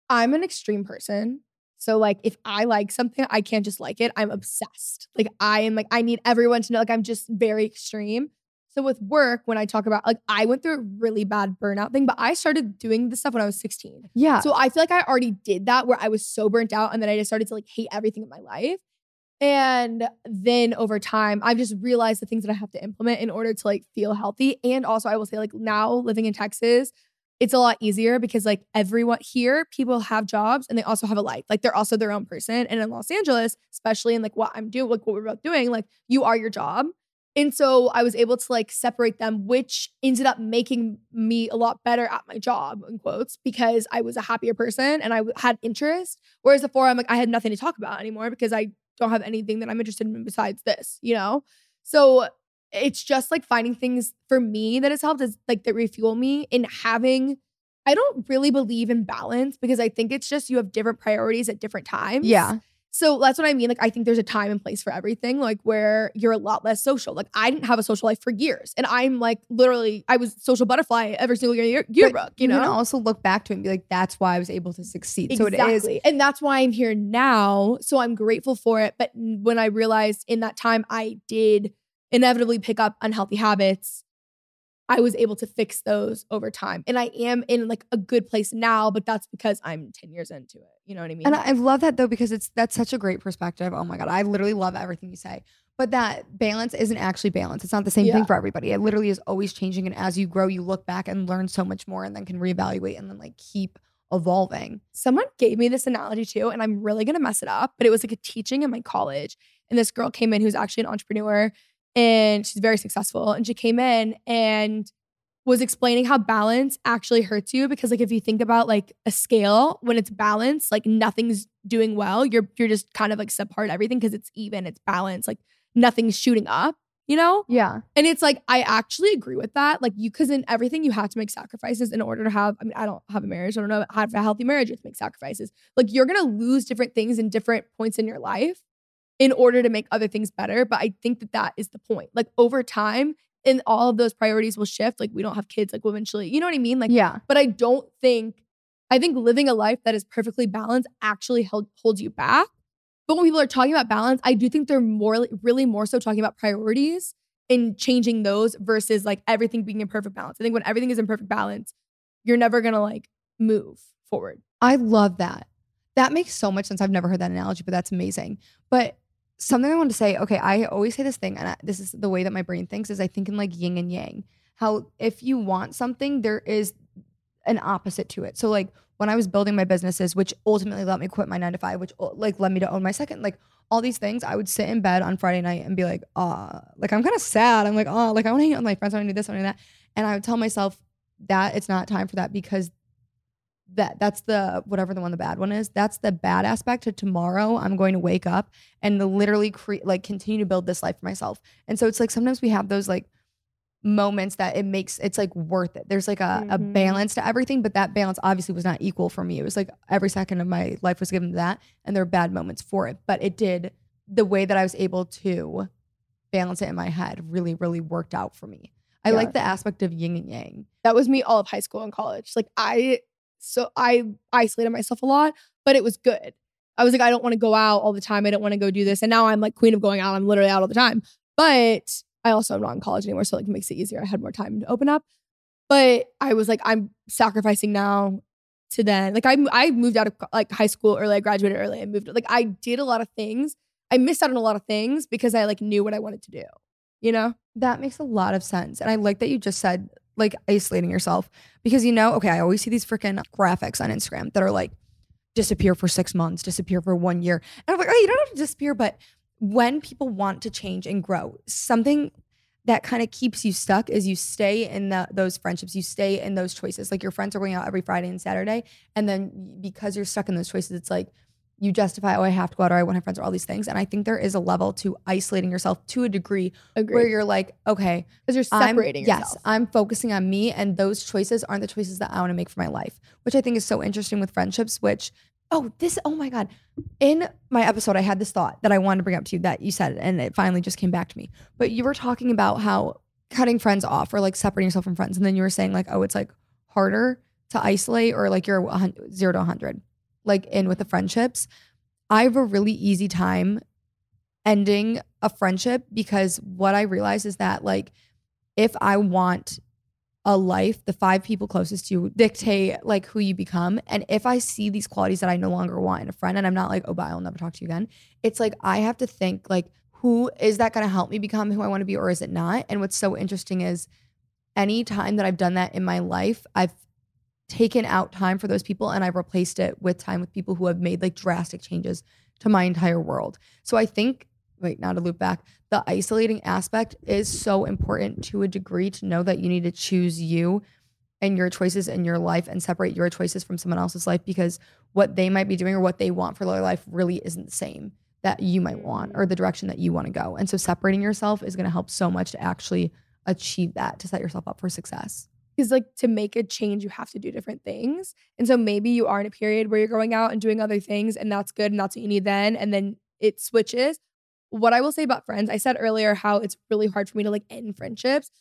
I'm an extreme person. So like if I like something, I can't just like it. I'm obsessed. Like I am like I need everyone to know like I'm just very extreme. So with work, when I talk about like I went through a really bad burnout thing, but I started doing this stuff when I was 16. Yeah. So I feel like I already did that where I was so burnt out and then I just started to like hate everything in my life. And then over time, I've just realized the things that I have to implement in order to like feel healthy. And also, I will say, like now living in Texas, it's a lot easier because like everyone here, people have jobs and they also have a life. Like they're also their own person. And in Los Angeles, especially in like what I'm doing, like what we're both doing, like you are your job. And so I was able to like separate them, which ended up making me a lot better at my job, in quotes, because I was a happier person and I had interest. Whereas before, I'm like, I had nothing to talk about anymore because I don't have anything that I'm interested in besides this, you know? So it's just like finding things for me that has helped is like that refuel me in having. I don't really believe in balance because I think it's just you have different priorities at different times. Yeah. So that's what I mean. Like, I think there's a time and place for everything, like where you're a lot less social. Like, I didn't have a social life for years. And I'm like, literally, I was social butterfly every single year, year yearbook, you you know? can also look back to it and be like, that's why I was able to succeed. So it is. Exactly. And that's why I'm here now. So I'm grateful for it. But when I realized in that time I did inevitably pick up unhealthy habits, I was able to fix those over time. And I am in like a good place now, but that's because I'm 10 years into it. You know what I mean? And I love that though because it's that's such a great perspective. Oh my god, I literally love everything you say. But that balance isn't actually balance. It's not the same Yeah. thing for everybody. It literally is always changing. And as you grow, you look back and learn so much more, and then can reevaluate and then like keep evolving. someone gave me this analogy too, and I'm really gonna mess it up, but it was like a teaching in my college. And this girl came in who's actually an entrepreneur and she's very successful. And she came in and was explaining how balance actually hurts you because like if you think about like a scale when it's balanced like nothing's doing well you're you're just kind of like subpar at everything because it's even it's balanced like nothing's shooting up you know Yeah. and it's like I actually agree with that. Like you, because in everything you have to make sacrifices in order to have. I mean, I don't have a marriage. I don't know how to have a healthy marriage. You have to make sacrifices. Like you're gonna lose different things in different points in your life in order to make other things better. But I think that that is the point. Like over time, and all of those priorities will shift. Like we don't have kids. Like we'll eventually, you know what I mean? Like yeah. but I don't think I think living a life that is perfectly balanced actually held, holds you back. But when people are talking about balance, I do think they're more really more so talking about priorities and changing those versus like everything being in perfect balance. I think when everything is in perfect balance, you're never gonna like move forward. I love that. That makes so much sense. I've never heard that analogy, but that's amazing. But something I want to say, okay, I always say this thing, and I, this is the way that my brain thinks, is I think in like yin and yang. How if you want something, there is an opposite to it. So like when I was building my businesses, which ultimately let me quit my nine to five, which uh, like led me to own my second, like all these things, I would sit in bed on Friday night and be like, ah, like I'm kind of sad. I'm like, oh, like I want to hang out with my friends. I want to do this, I want to do that. And I would tell myself that it's not time for that because that that's the whatever the one the bad one is that's the bad aspect to tomorrow i'm going to wake up and literally create like continue to build this life for myself and so it's like sometimes we have those like moments that it makes it's like worth it there's like a, a Mhm. balance to everything but that balance obviously was not equal for me it was like every second of my life was given to that and there were bad moments for it but it did the way that i was able to balance it in my head really really worked out for me i Yeah. like the aspect of yin and yang That was me all of high school and college. Like I so I isolated myself a lot, but it was good. I was like, I don't want to go out all the time. I don't want to go do this. And now I'm like queen of going out. I'm literally out all the time. But I also am not in college anymore. So like it makes it easier. I had more time to open up. But I was like, I'm sacrificing now to then. Like I I moved out of like high school early. I graduated early. I moved like I did a lot of things. I missed out on a lot of things because I like knew what I wanted to do. You know? That makes a lot of sense. And I like that you just said like isolating yourself because you know, okay, I always see these freaking graphics on Instagram that are like disappear for six months, disappear for one year. And I'm like, oh, you don't have to disappear. But when people want to change and grow, something that kind of keeps you stuck is you stay in the, those friendships, you stay in those choices. Like your friends are going out every Friday and Saturday. And then because you're stuck in those choices, it's like, you justify, oh, I have to go out or I want to have friends or all these things. And I think there is a level to isolating yourself to a degree Agree. where you're like, okay, because you're I'm- separating yes. I'm focusing on me, and those choices aren't the choices that I want to make for my life, which I think is so interesting with friendships. Which, oh, this, oh my god, in my episode, I had this thought that I wanted to bring up to you that you said, and it finally just came back to me. But you were talking about how cutting friends off or like separating yourself from friends, and then you were saying like, oh, it's like harder to isolate or like you're a hun- zero to hundred, like in with the friendships. I have a really easy time ending a friendship because what I realize is that like if I want a life, the five people closest to you dictate like who you become. And if I see these qualities that I no longer want in a friend and I'm not like, oh, bye, I'll never talk to you again. It's like I have to think like, who is that going to help me become who I want to be or is it not? And what's so interesting is any time that I've done that in my life, I've taken out time for those people and I've replaced it with time with people who have made like drastic changes to my entire world. So I think, wait, now to loop back, the isolating aspect is so important to a degree to know that you need to choose you and your choices in your life and separate your choices from someone else's life because what they might be doing or what they want for their life really isn't the same that you might want or the direction that you want to go. And so separating yourself is going to help so much to actually achieve that to set yourself up for success. Because like to make a change, you have to do different things. And so maybe you are in a period where you're going out and doing other things, and that's good, and that's what you need then. And then it switches. What I will say about friends, I said earlier how it's really hard for me to like end friendships.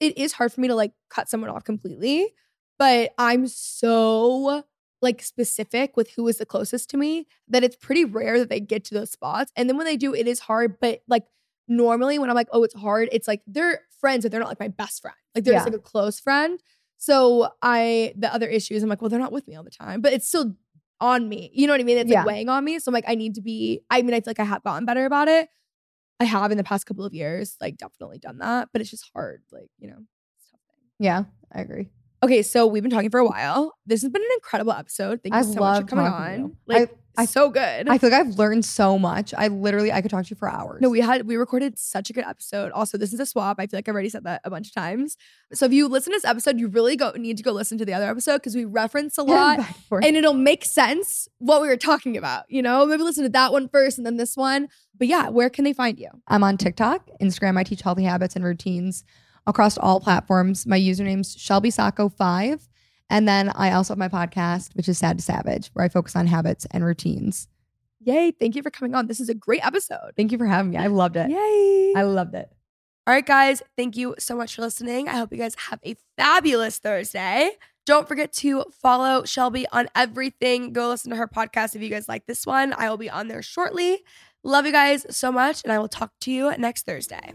It is hard for me to like cut someone off completely, but I'm so like specific with who is the closest to me that it's pretty rare that they get to those spots. And then when they do, it is hard. But like normally when I'm like, oh, it's hard, it's like they're friends, but they're not like my best friend. Like they're just like a close friend. So I the other issue is I'm like, well, they're not with me all the time, but it's still on me. You know what I mean? It's Yeah. like weighing on me. So I'm like, I need to be, I mean, I feel like I have gotten better about it. I have in the past couple of years, like definitely done that, but it's just hard. Like, you know, it's tough. Yeah, I agree. Okay, so we've been talking for a while. This has been an incredible episode. Thank you I so much for coming on. Like, I- so good. I feel like I've learned so much. I literally I could talk to you for hours. no, we had we recorded such a good episode. Also, this is a swap. I feel like I've already said that a bunch of times. So if you listen to this episode, you really go need to go listen to the other episode because we reference a [LAUGHS] lot and it'll make sense what we were talking about. You know, maybe listen to that one first and then this one. But yeah, where can they find you? I'm on TikTok, Instagram. I teach healthy habits and routines across all platforms. My username's Shelby Sacco five, and then I also have my podcast, which is Sad to Savage, where I focus on habits and routines. Yay! Thank you for coming on. This is a great episode. Thank you for having me. I loved it. Yay! I loved it. All right, guys, thank you so much for listening. I hope you guys have a fabulous Thursday. Don't forget to follow Shelby on everything. Go listen to her podcast if you guys like this one. I will be on there shortly. Love you guys so much, and I will talk to you next Thursday.